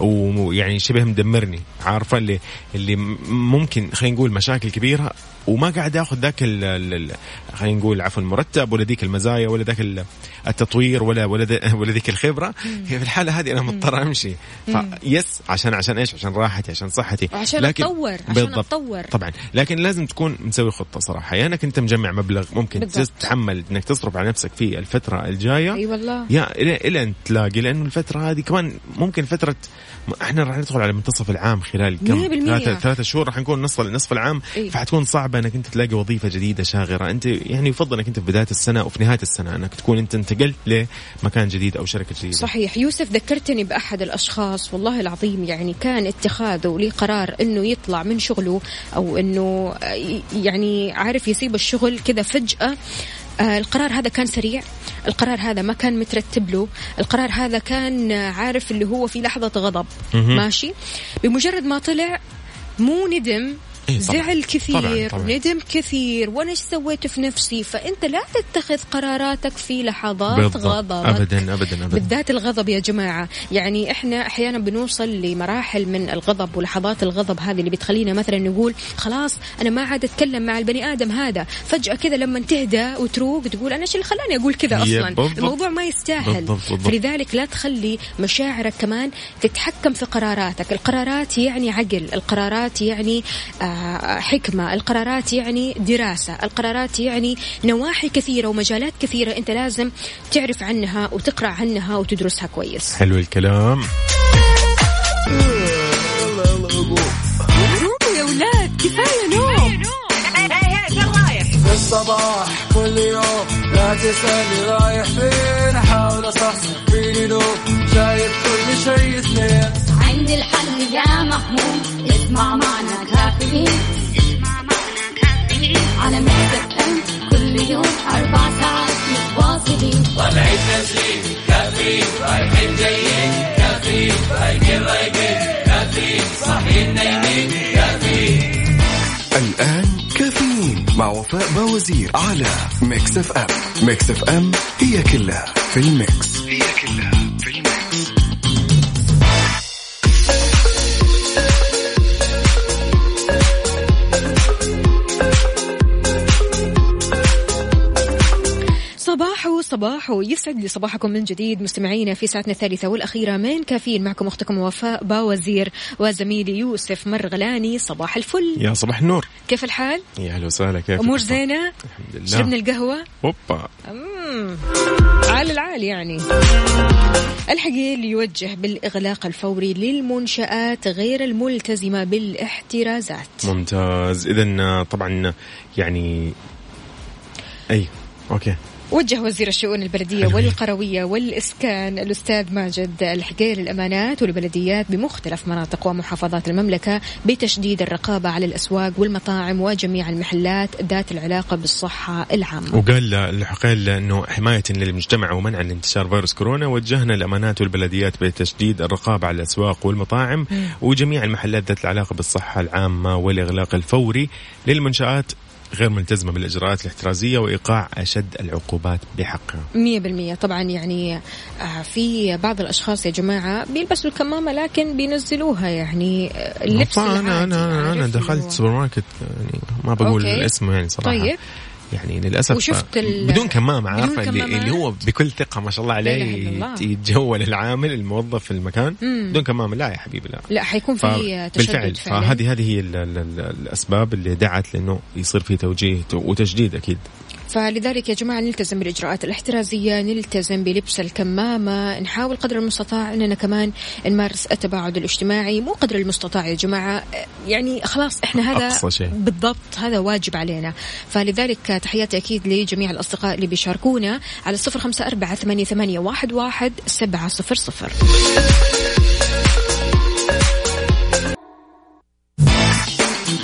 ويعني شبه مدمرني عارفة اللي اللي ممكن خلينا نقول مشاكل كبيرة وما قاعد اخذ ذاك ال- ال- ال- خلينا نقول عفوا المرتب ولا ذيك المزايا ولا ذاك ال- التطوير ولا ولا [laughs] ولا ذيك الخبرة. في الحالة هذه أنا مضطر أمشي. فيس عشان عشان إيش؟ عشان راحتي عشان صحتي. وعشان أتطور، عشان بالضبط. أتطور. طبعا. لكن لازم تكون مسوي خطة صراحة. يا إنك أنت مجمع مبلغ ممكن بالضبط. تتحمل إنك تصرف على نفسك في الفترة الجاية. أي والله. يا إلى إلى أن تلاقي لأنه الفترة هذه كمان ممكن فترة إحنا راح ندخل على منتصف العام خلال كم؟ ثلاثة شهور راح نكون نصف نصف العام. إيه. فحتكون صعبة أنك أنت تلاقي وظيفة جديدة شاغرة. أنت يعني يفضل أنك أنت في بداية السنة وفي نهاية السنة أنك تكون أنت انتقلت لمكان جديد أو شركة جديدة. صحيح. يوسف ذكرتني بأحد الأشخاص والله العظيم يعني كان اتخاذه لقرار أنه يطلع من شغله أو أنه آه، يعني عارف يسيب الشغل كذا فجأة. آه، القرار هذا كان سريع. القرار هذا ما كان مترتب له. القرار هذا كان آه، عارف اللي هو في لحظة غضب. ماشي؟ بمجرد ما طلع مو ندم إيه. زعل كثير طبعاً، طبعاً. ندم كثير وأنا إيش سويت في نفسي؟ فأنت لا تتخذ قراراتك في لحظات بالضبط. غضبك ابدا ابدا ابدا. بالذات الغضب يا جماعة. يعني إحنا أحيانا بنوصل لمراحل من الغضب ولحظات الغضب هذه اللي بتخلينا مثلا نقول خلاص أنا ما عاد أتكلم مع البني آدم هذا. فجأة كذا لما تهدى وتروق تقول أنا إيش اللي خلاني أقول كذا أصلا؟ بالضبط. الموضوع ما يستاهل. بالضبط، بالضبط. فلذلك لا تخلي مشاعرك كمان تتحكم في قراراتك. القرارات يعني عقل القرارات يعني آه، حكمة. القرارات يعني دراسة. القرارات يعني نواحي كثيرة ومجالات كثيرة أنت لازم تعرف عنها وتقرأ عنها وتدرسها كويس. حلو الكلام. يا ولاد كفاية نوم. في الصباح كل يوم لا تسألني رايح فين أحاول أصحصح فيني لو شايف كل شيء اثنين. عندي الحل يا محمود. اسمع معنا كافيين. اسمع معنا كافيين. على مكتب ام كل يوم أربع ساعات متواصلين. طالعين نازلين كافيين. رايحين جايين. كافيين. رايقين رايقين كافيين. صاحيين نايمين. كافيين. الآن كافيين مع وفاء باوزير على Mix FM. Mix FM هي كلها في ال mix. هي كلها. صباحو صباحو يسعد لي صباحكم من جديد مستمعينا في ساعتنا الثالثة والأخيرة من كافيين. معكم أختكم وفاء باوزير وزميلي يوسف مرغلاني. صباح الفل. يا صباح النور. كيف الحال؟ يا أهلا وسهلا. كيف أمور زينة؟ الحمد لله. شربنا القهوة؟ أوبا. مم. عال العال يعني. الحقيقة اللي يوجه بالإغلاق الفوري للمنشآت غير الملتزمة بالاحترازات. ممتاز. اذا طبعا يعني أي okay. وجه وزير الشؤون البلدية. والقروية والإسكان الأستاذ ماجد الحقيقي للأمانات والبلديات بمختلف مناطق ومحافظات المملكة بتشديد الرقابة على الأسواق والمطاعم وجميع المحلات ذات العلاقة بالصحة العامة وقال الحقيل إنه حماية للمجتمع ومنعا لانتشار فيروس كورونا وجهنا الأمانات والبلديات بتشديد الرقابة على الأسواق والمطاعم وجميع المحلات ذات العلاقة بالصحة العامة والإغلاق الفوري للمنشآت غير ملتزمة بالإجراءات الاحترازية وإيقاع أشد العقوبات بحقها. مية بالمية. طبعا يعني آه، في بعض الأشخاص يا جماعة بيلبسوا الكمامة لكن بينزلوها يعني آه، اللبس أنا أنا أنا عارف دخلت سوبر ماركت يعني ما بقول okay. الاسم يعني صراحة. طيب. يعني للأسف وشفت بدون كمامه عارفة؟ اللي؟ اللي هو بكل ثقة ما شاء الله عليه يتجول العامل الموظف في المكان. مم. بدون كمامة لا يا حبيبي لا. لا حيكون في تشدد بالفعل. فهذه هذه هي ال ال ال الأسباب اللي دعت لأنه يصير في توجيه وتجديد أكيد. فلذلك يا جماعة نلتزم بالإجراءات الاحترازية نلتزم بلبس الكمامة نحاول قدر المستطاع أننا كمان نمارس التباعد الاجتماعي. مو قدر المستطاع يا جماعة يعني خلاص إحنا هذا. بالضبط هذا واجب علينا. فلذلك تحياتي أكيد لجميع الأصدقاء اللي بيشاركونا على الصفر خمسة أربعة ثمانية واحد, واحد سبعة صفر صفر.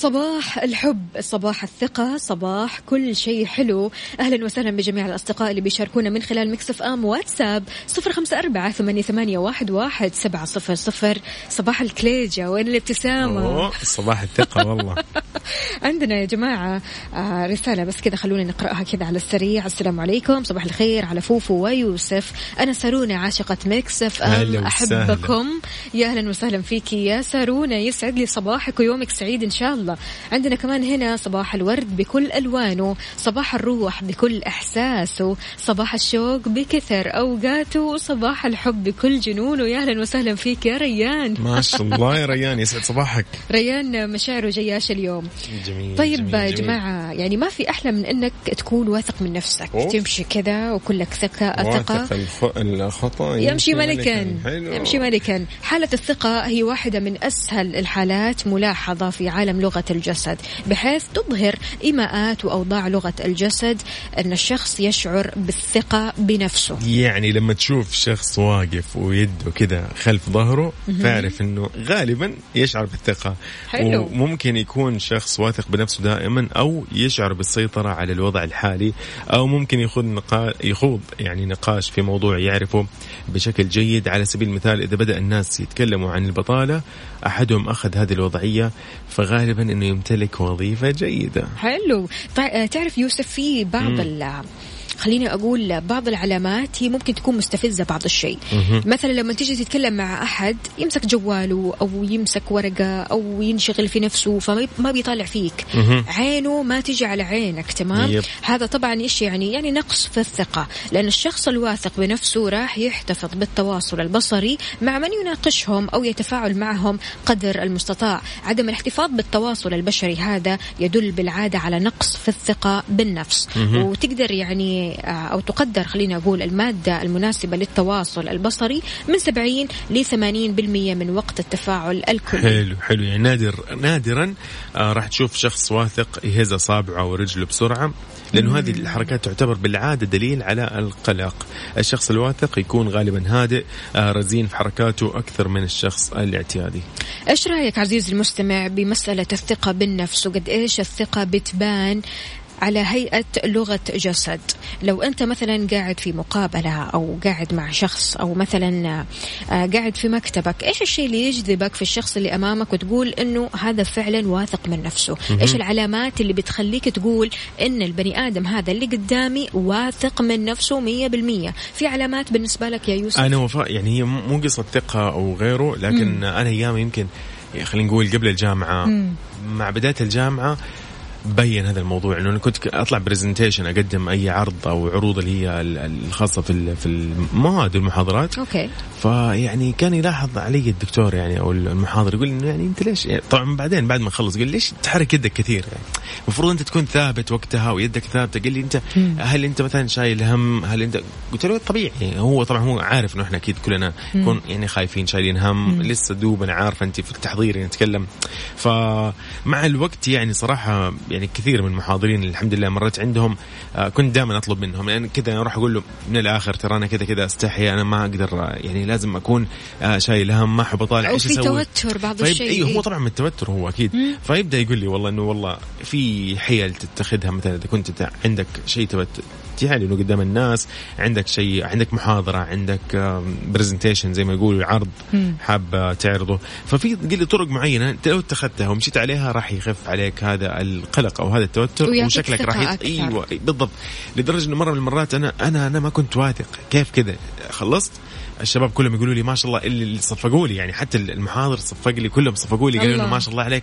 صباح الحب صباح الثقة صباح كل شيء حلو. أهلا وسهلا بجميع الأصدقاء اللي بيشاركونا من خلال Mix FM واتساب صفر خمسة أربعة ثمانية, ثمانية واحد, واحد سبعة صفر صفر. صباح الكليجة وين الابتسامة؟ صباح الثقة والله. [laughs] عندنا يا جماعة آه رسالة بس كذا خلونا نقرأها كذا على السريع. السلام عليكم صباح الخير على فوفو ويوسف. أنا سارونا عاشقة Mix FM. أحبكم. يا أهلا وسهلا فيكي يا سارونا يسعد لي صباحك ويومك سعيد إن شاء الله. عندنا كمان هنا صباح الورد بكل ألوانه صباح الروح بكل إحساسه صباح الشوق بكثر أوقاته صباح الحب بكل جنونه. يا أهلا وسهلا فيك يا ريان. ما شاء الله يا ريان يسعد صباحك. [laughs] ريان مشاعره جياش اليوم. جميل طيب يا. جماعة يعني ما في أحلى من أنك تكون واثق من نفسك أوف. تمشي كذا وكلك ثقة ثقة واثق الخ... الخطأ يمشي ملكا. يمشي ملكا. حالة الثقة هي واحدة من أسهل الحالات ملاحظة في عالم لغة لغة الجسد بحيث تظهر إيماءات وأوضاع لغة الجسد أن الشخص يشعر بالثقة بنفسه. يعني لما تشوف شخص واقف ويده كذا خلف ظهره تعرف إنه غالبا يشعر بالثقة. حلو. وممكن يكون شخص واثق بنفسه دائما أو يشعر بالسيطرة على الوضع الحالي أو ممكن يخوض نقا... يخوض يعني نقاش في موضوع يعرفه بشكل جيد. على سبيل المثال إذا بدأ الناس يتكلموا عن البطالة أحدهم أخذ هذه الوضعية فغالبا إنه يمتلك وظيفة جيدة. حلو. طيب تعرف يوسف في بعض ال خليني أقول بعض العلامات هي ممكن تكون مستفزة بعض الشيء. مثلا لما تيجي تتكلم مع أحد يمسك جواله أو يمسك ورقة أو ينشغل في نفسه فما ما بيطالع فيك. عينه ما تيجي على عينك تمام؟ يب. هذا طبعا إيش يعني؟ يعني نقص في الثقة. لأن الشخص الواثق بنفسه راح يحتفظ بالتواصل البصري مع من يناقشهم أو يتفاعل معهم قدر المستطاع. عدم الاحتفاظ بالتواصل البشري هذا يدل بالعادة على نقص في الثقة بالنفس. وتقدر يعني أو تقدر خلينا أقول المادة المناسبة للتواصل البصري من 70 ل 80% من وقت التفاعل الكلي. حلو حلو. يعني نادر نادرا آه راح تشوف شخص واثق يهز اصابعه ورجله بسرعة لأنه هذه الحركات تعتبر بالعادة دليل على القلق. الشخص الواثق يكون غالبا هادئ آه رزين في حركاته أكثر من الشخص الاعتيادي. إيش رأيك عزيزي المستمع بمسألة الثقة بالنفس؟ وقد إيش الثقة بتبان على هيئة لغة جسد. لو أنت مثلا قاعد في مقابلة أو قاعد مع شخص أو مثلا آه، قاعد في مكتبك إيش الشيء اللي يجذبك في الشخص اللي أمامك وتقول أنه هذا فعلا واثق من نفسه؟ إيش العلامات اللي بتخليك تقول أن البني آدم هذا اللي قدامي واثق من نفسه مية بالمية؟ في علامات بالنسبة لك يا يوسف؟ أنا وفاء يعني هي مو قصة ثقة أو غيره لكن أنا أيام يمكن خلينا نقول قبل الجامعة مع بداية الجامعة بين هذا الموضوع. انه أنا كنت أطلع برزنتيشن أقدم أي عرض أو عروض اللي هي ال- الخاصة في في المواد والمحاضرات. أوكي. فيعني كان يلاحظ علي الدكتور يعني أو المحاضر يقول إنه يعني أنت ليش؟ يعني طبعا بعدين بعد ما اخلص قال لي ليش تحرك يدك كثير يعني. المفروض أنت تكون ثابت وقتها ويدك ثابتة. قال لي أنت هل أنت مثلا شايل هم؟ هل أنت؟ قلت له طبيعي. هو طبعا هو عارف إنه إحنا أكيد كلنا نكون يعني خايفين شايلين هم. لسه دوب أنا عارفه أنت في التحضير يعني نتكلم. فمع الوقت يعني صراحة يعني كثير من المحاضرين الحمد لله مريت عندهم آه، كنت دائما أطلب منهم. يعني كذا أروح أقول له من الآخر ترى أنا كذا كذا أستحي أنا ما أقدر آه، يعني لازم أكون آه، شايل هم ما احب اطالع إيش في أسوي؟ توتر بعض الشيء. أيوه. هو طبعا من التوتر هو أكيد. فيبدأ يقول لي والله إنه والله في حيل تتخذها مثلا إذا كنت عندك شيء تعلنه قدام الناس عندك شيء عندك محاضرة عندك presentation زي ما يقولوا عرض حاب تعرضه. ففي طرق معينة أنت لو اتخذتها ومشيت عليها راح يخف عليك هذا القلق أو هذا التوتر وشكلك راح يط... أيوه بالضبط. لدرجة إنه مرة من المرات أنا أنا أنا ما كنت واثق. كيف كذا؟ خلصت؟ الشباب كلهم يقولوا لي ما شاء الله اللي صفقوا لي يعني حتى المحاضر صفق لي كلهم صفقوا لي قالوا. انه ما شاء الله عليك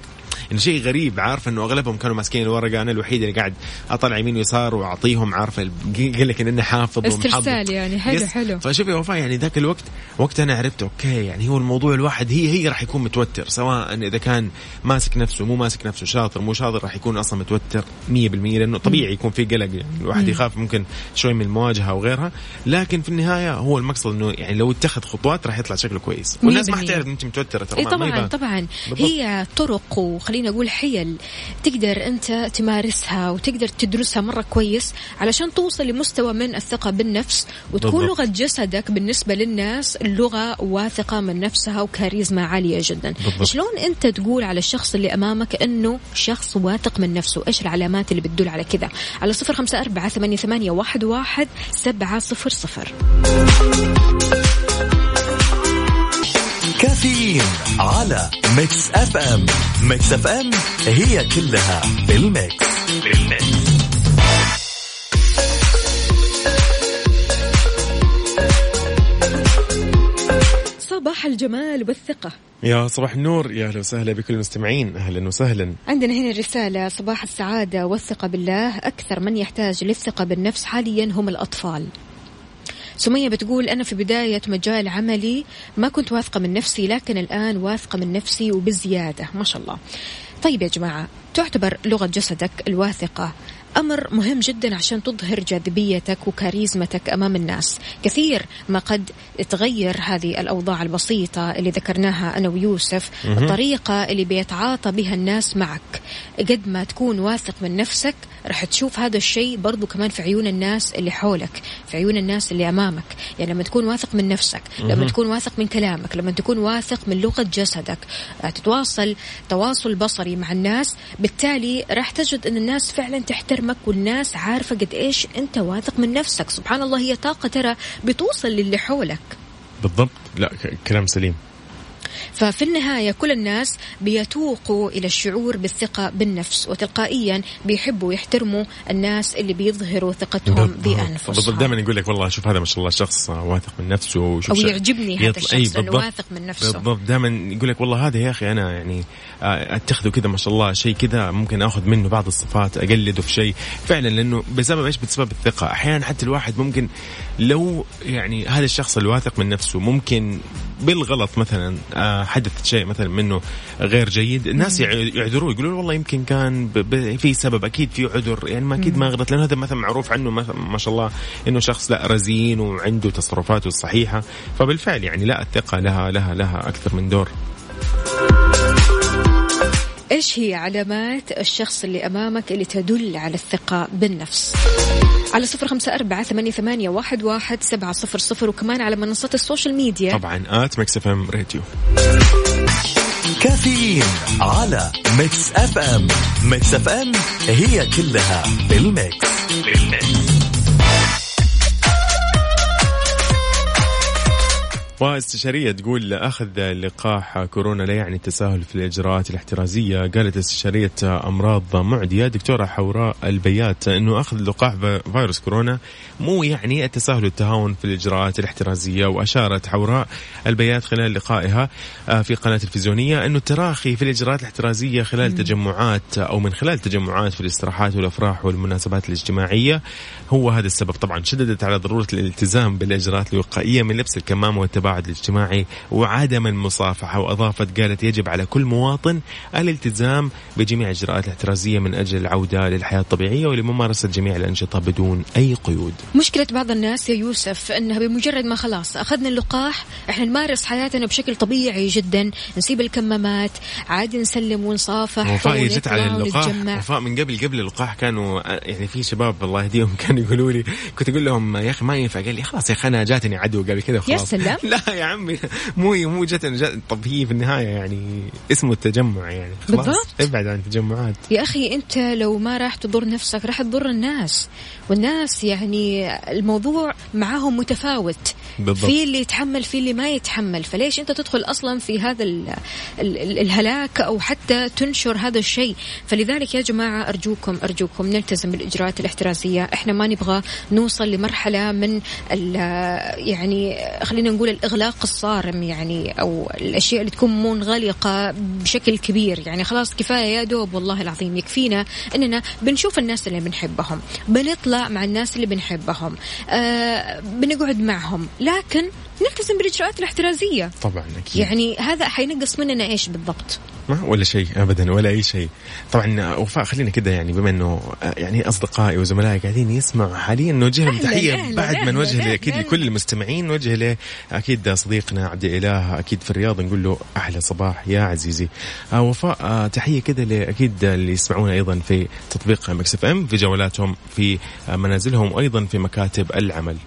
انه شيء غريب عارف إنه أغلبهم كانوا ماسكين الورقة أنا الوحيد اللي قاعد أطلع يمين ويسار وأعطيهم عارفه ال- قال لك إن أنا حافظ. استرسال يعني حلو. حلو فشوفي وفاء يعني ذاك الوقت وقت أنا عرفت okay يعني هو الموضوع الواحد هي هي راح يكون متوتر سواء إذا كان ماسك نفسه مو ماسك نفسه شاطر مو شاطر راح يكون أصلا متوتر 100% لأنه طبيعي يكون في قلق يعني الواحد يخاف ممكن شوي من المواجهة وغيرها لكن في النهاية هو المقصد إنه يعني لو اتخذ خطوات راح يطلع شكله كويس والناس ما 100%. حتعرف انت متوترة ترى طبعا يبان. طبعا بالضبط. هي طرق وخلينا أقول حيل تقدر أنت تمارسها وتقدر تدرسها مرة كويس علشان توصل لمستوى من الثقة بالنفس وتكون بالضبط. لغة جسدك بالنسبة للناس لغة واثقة من نفسها وكاريزما عالية جدا بالضبط. شلون أنت تقول على الشخص اللي أمامك إنه شخص واثق من نفسه إيش العلامات اللي بتدل على كذا على صفر خمسة أربعة ثمانية, ثمانية واحد, واحد سبعة صفر صفر كافيين على Mix FM Mix FM هي كلها بال mix بال mix صباح الجمال والثقة. يا صباح النور يا أهلا وسهلا بكل المستمعين. أهلا وسهلا. عندنا هنا رسالة صباح السعادة والثقة بالله. أكثر من يحتاج للثقة بالنفس حاليا هم الأطفال. سمية بتقول أنا في بداية مجال عملي ما كنت واثقة من نفسي لكن الآن واثقة من نفسي وبزيادة. ما شاء الله. طيب يا جماعة تعتبر لغة جسدك الواثقة أمر مهم جدا عشان تظهر جاذبيتك وكاريزمتك أمام الناس. كثير ما قد تغير هذه الأوضاع البسيطة اللي ذكرناها أنا ويوسف الطريقة اللي بيتعاطى بها الناس معك. قد ما تكون واثق من نفسك راح تشوف هذا الشيء برضو كمان في عيون الناس اللي حولك في عيون الناس اللي أمامك. يعني لما تكون واثق من نفسك لما تكون واثق من كلامك لما تكون واثق من لغة جسدك تتواصل تواصل بصري مع الناس بالتالي راح تجد أن الناس فعلا تحترمك والناس عارفة قد إيش أنت واثق من نفسك. سبحان الله هي طاقة ترى بتوصل للي حولك. بالضبط. لا كلام سليم. ففي النهاية كل الناس بيتوقوا إلى الشعور بالثقة بالنفس وتلقائيا بيحبوا يحترموا الناس اللي بيظهروا ثقتهم بالضبط. بأنفسهم. دائما يقول لك والله شوف هذا ما شاء الله شخص واثق من نفسه وشوف أو يعجبني هذا يطلع- الشخص أي لأنه بالضبط. واثق من نفسه. بالضبط. دائما يقول لك والله هذا يا أخي أنا يعني آه، أتخذه كذا ما شاء الله شيء كذا ممكن أخذ منه بعض الصفات أقلده في شيء. فعلا لأنه بسبب إيش؟ بسبب الثقة. أحيانا حتى الواحد ممكن لو يعني هذا الشخص الواثق من نفسه ممكن بالغلط مثلا آه، حدث شيء مثلا منه غير جيد الناس يع- يعذروه يقولوا له والله يمكن كان في سبب أكيد في عذر يعني ما أكيد ما غلط لأنه هذا مثلا معروف عنه ما شاء الله إنه شخص لا رزين وعنده تصرفاته الصحيحة فبالفعل يعني لا الثقة لها لها لها أكثر من دور. إيش هي علامات الشخص اللي أمامك اللي تدل على الثقة بالنفس؟ على صفر خمسة أربعة ثمانية, ثمانية واحد, واحد سبعة صفر صفر وكمان على منصات ال social media. طبعا آت Mix FM radio. كافيين على Mix FM. Mix FM هي كلها بال mix واستشارية تقول أخذ لقاح كورونا لا يعني التساهل في الإجراءات الاحترازية. قالت استشارية أمراض معدية دكتورة حوراء البيات أنه أخذ لقاح في- فيروس كورونا مو يعني التساهل والتهاون في الإجراءات الاحترازية. وأشارت حوراء البيات خلال لقائها آه، في قناة تلفزيونية أنه التراخي في الإجراءات الاحترازية خلال تجمعات أو من خلال تجمعات في الاستراحات والأفراح والمناسبات الاجتماعية. هو هذا السبب. طبعا شددت على ضرورة الالتزام بالإجراءات الوقائية من لبس الكمامة والتباعد الاجتماعي وعدم المصافحة وأضافت قالت يجب على كل مواطن الالتزام بجميع الإجراءات الاحترازية من أجل العودة للحياة الطبيعية ولممارسة جميع الأنشطة بدون أي قيود مشكلة بعض الناس يا يوسف إنها بمجرد ما خلاص أخذنا اللقاح إحنا نمارس حياتنا بشكل طبيعي جدا نسيب الكمامات عادي نسلم ونصافح وفاء جت على اللقاح. وفاء من قبل قبل اللقاح كانوا يعني في شباب الله يهديهم [laughs] كانوا يقولوا لي كنت أقول لهم يا أخي ما ينفع قال لي خلاص يا أخي أنا جاتني عدو قبل كذا يا وخلاص سلام. لا يا عمي مو مو جات طب هي في النهاية يعني اسمه التجمع يعني خلاص. بالضبط. ابعد عن التجمعات. يا أخي أنت لو ما راح تضر نفسك راح تضر الناس. والناس يعني الموضوع معاهم متفاوت. بالضبط. في اللي يتحمل في اللي ما يتحمل. فليش أنت تدخل أصلا في هذا ال ال ال الهلاك أو حتى تنشر هذا الشيء؟ فلذلك يا جماعة أرجوكم أرجوكم نلتزم بالإجراءات الاحترازية. إحنا ما نبغى نوصل لمرحلة من ال- يعني خلينا نقول الإغلاق الصارم يعني أو الأشياء اللي تكون منغلقة بشكل كبير. يعني خلاص كفاية يا دوب والله العظيم يكفينا إننا بنشوف الناس اللي بنحبهم بنطلع مع الناس اللي بنحبهم آه بنقعد معهم. لكن نلتزم بالإجراءات الاحترازية. طبعا أكيد. يعني هذا حينقص مننا إيش بالضبط؟ ما ولا شيء ابدا ولا أي شيء. طبعا وفاء خلينا كده يعني بما إنه آه، يعني أصدقائي وزملائي قاعدين يسمعوا حاليا نوجه لهم تحية بعد ما نوجه أكيد. لكل المستمعين نوجه له أكيد صديقنا عبد الإله أكيد في الرياض نقول له أحلى صباح يا عزيزي. آه وفاء آه تحية كده لاكيد اللي يسمعونا أيضا في تطبيق مكس إف إم في جولاتهم في آه منازلهم وأيضا في مكاتب العمل.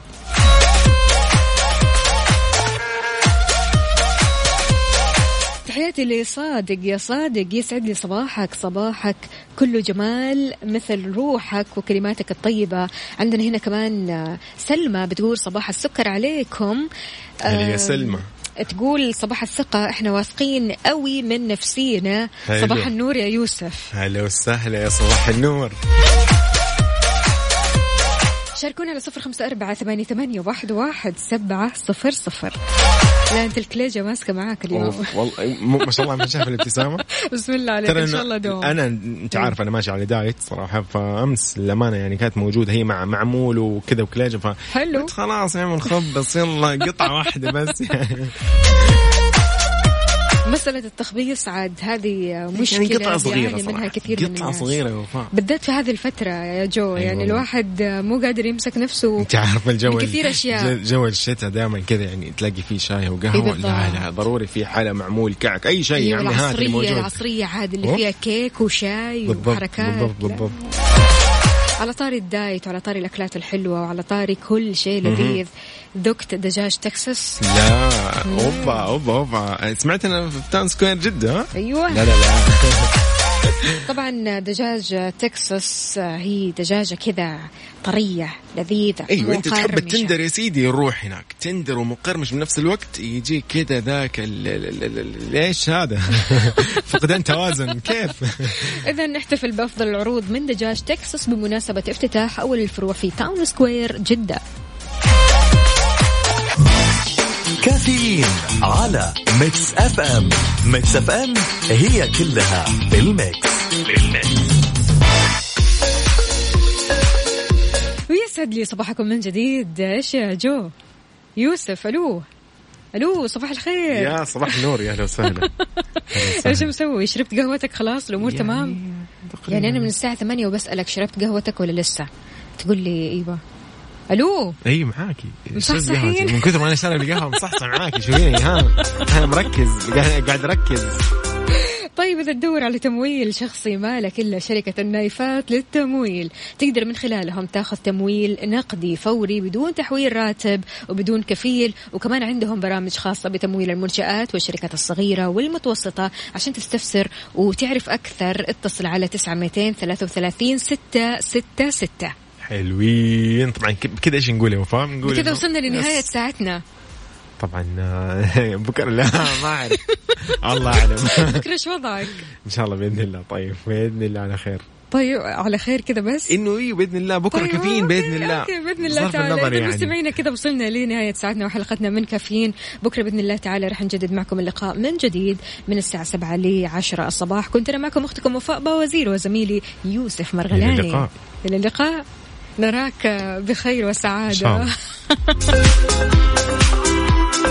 تحياتي لصادق يا صادق يسعد لي صباحك صباحك كله جمال مثل روحك وكلماتك الطيبة. عندنا هنا كمان آه، سلمى بتقول صباح السكر عليكم. هلا يا سلمى. تقول صباح الثقة إحنا واثقين قوي من نفسينا. صباح النور يا يوسف. هلا وسهلا يا صباح النور. شاركونا على صفر خمسة أربعة ثمانية, ثمانية واحد, واحد سبعة صفر صفر. لا أنت الكليجة ماسكة معاك اليوم. والله ما شاء الله ما شايف الابتسامة. [laughs] بسم الله عليك إن شاء الله دوم أنا أنت عارف أنا ماشي على دايت صراحة فأمس الامانه يعني كانت موجودة هي مع معمول وكذا وكلاجه ف حلو. خلاص يا عم نخبص يلا قطعة واحدة بس. يعني [laughs] مسألة التخبيص عاد هذه مشكلة يعني قطعة صغيرة بيعاني منها كثير من قطعة الناس صغيرة وفاء بالذات في هذه الفترة يا جو يعني والله. الواحد مو قادر يمسك نفسه أنت عارف الجو من كثير أشياء. جو- الشتاء دائما كذا يعني تلاقي فيه شاي إيه وقهوه بالضبط. لا لا ضروري في حلا معمول كعك أي شيء أيوة يعني اللي العصرية موجود العصرية عاد اللي. فيها كيك وشاي بالضبط وحركات بالضبط لا. بالضبط على طاري الدايت وعلى طاري الأكلات الحلوة وعلى طاري كل شيء لذيذ. ذقت دجاج تكساس. لا أوبا أوبا أوبا. سمعت أنا في تاون سكوير جدة ها؟ أيوة. لا لا لا. [laughs] طبعا دجاج تكساس هي دجاجة كذا طرية لذيذة. أيوه أنت تحب. ال tender يا سيدي روح هناك. tender ومقرمش بنفس الوقت يجيك كذا ذاك إيش هذا؟ [laughs] فقدان توازن كيف؟ إذا نحتفل بأفضل العروض من دجاج تكساس بمناسبة افتتاح أول الفروع في تاون سكوير جدة. كافيين على ميكس إف إم ميكس اف ام هي كلها بالميكس ويسعد لي صباحكم من جديد. إيش يا جو؟ يوسف ألو. ألو صباح الخير. يا صباح النور يا أهلا وسهلا. [laughs] إيش مسوي؟ شربت قهوتك؟ خلاص الأمور تمام. يعني أنا من الساعة 8 وبسألك شربت قهوتك ولا لسه؟ تقول لي إيوه. ألو؟ إي معاكي. مصحصحين؟ من كثر ما أنا شارب القهوة مصحصح معاكي شوفيني ها ها مركز قاعد أركز. طيب إذا تدور على تمويل شخصي مالك إلا شركة النايفات للتمويل تقدر من خلالهم تاخذ تمويل نقدي فوري بدون تحويل راتب وبدون كفيل وكمان عندهم برامج خاصة بتمويل المنشآت والشركات الصغيرة والمتوسطة عشان تستفسر وتعرف أكثر. اتصل على 9200 33 666 حلوين. طبعا كذا إيش نقول يا وفاء؟ نقول إنه- وصلنا لنهاية. ساعتنا. طبعا آه، [laughs] بكرة. لا ما أعرف. [laughs] الله أعلم. بكره إيش وضعك؟ إن شاء الله بإذن الله. طيب بإذن الله على خير. طيب على خير كذا بس؟ إنه إيه بإذن الله. بكرة طيب، كافيين بإذن الله. أوكي بإذن الله تعالى. يعني. مستمعينا كذا وصلنا لنهاية ساعتنا وحلقتنا من كافيين بكرة بإذن الله تعالى راح نجدد معكم اللقاء من جديد من الساعة 7 ل 10 الصباح. كنت أنا معكم أختكم وفاء باوزير وزميلي يوسف مرغلاني. إلى اللقاء. إلى اللقاء. نراك بخير الله. [laughs]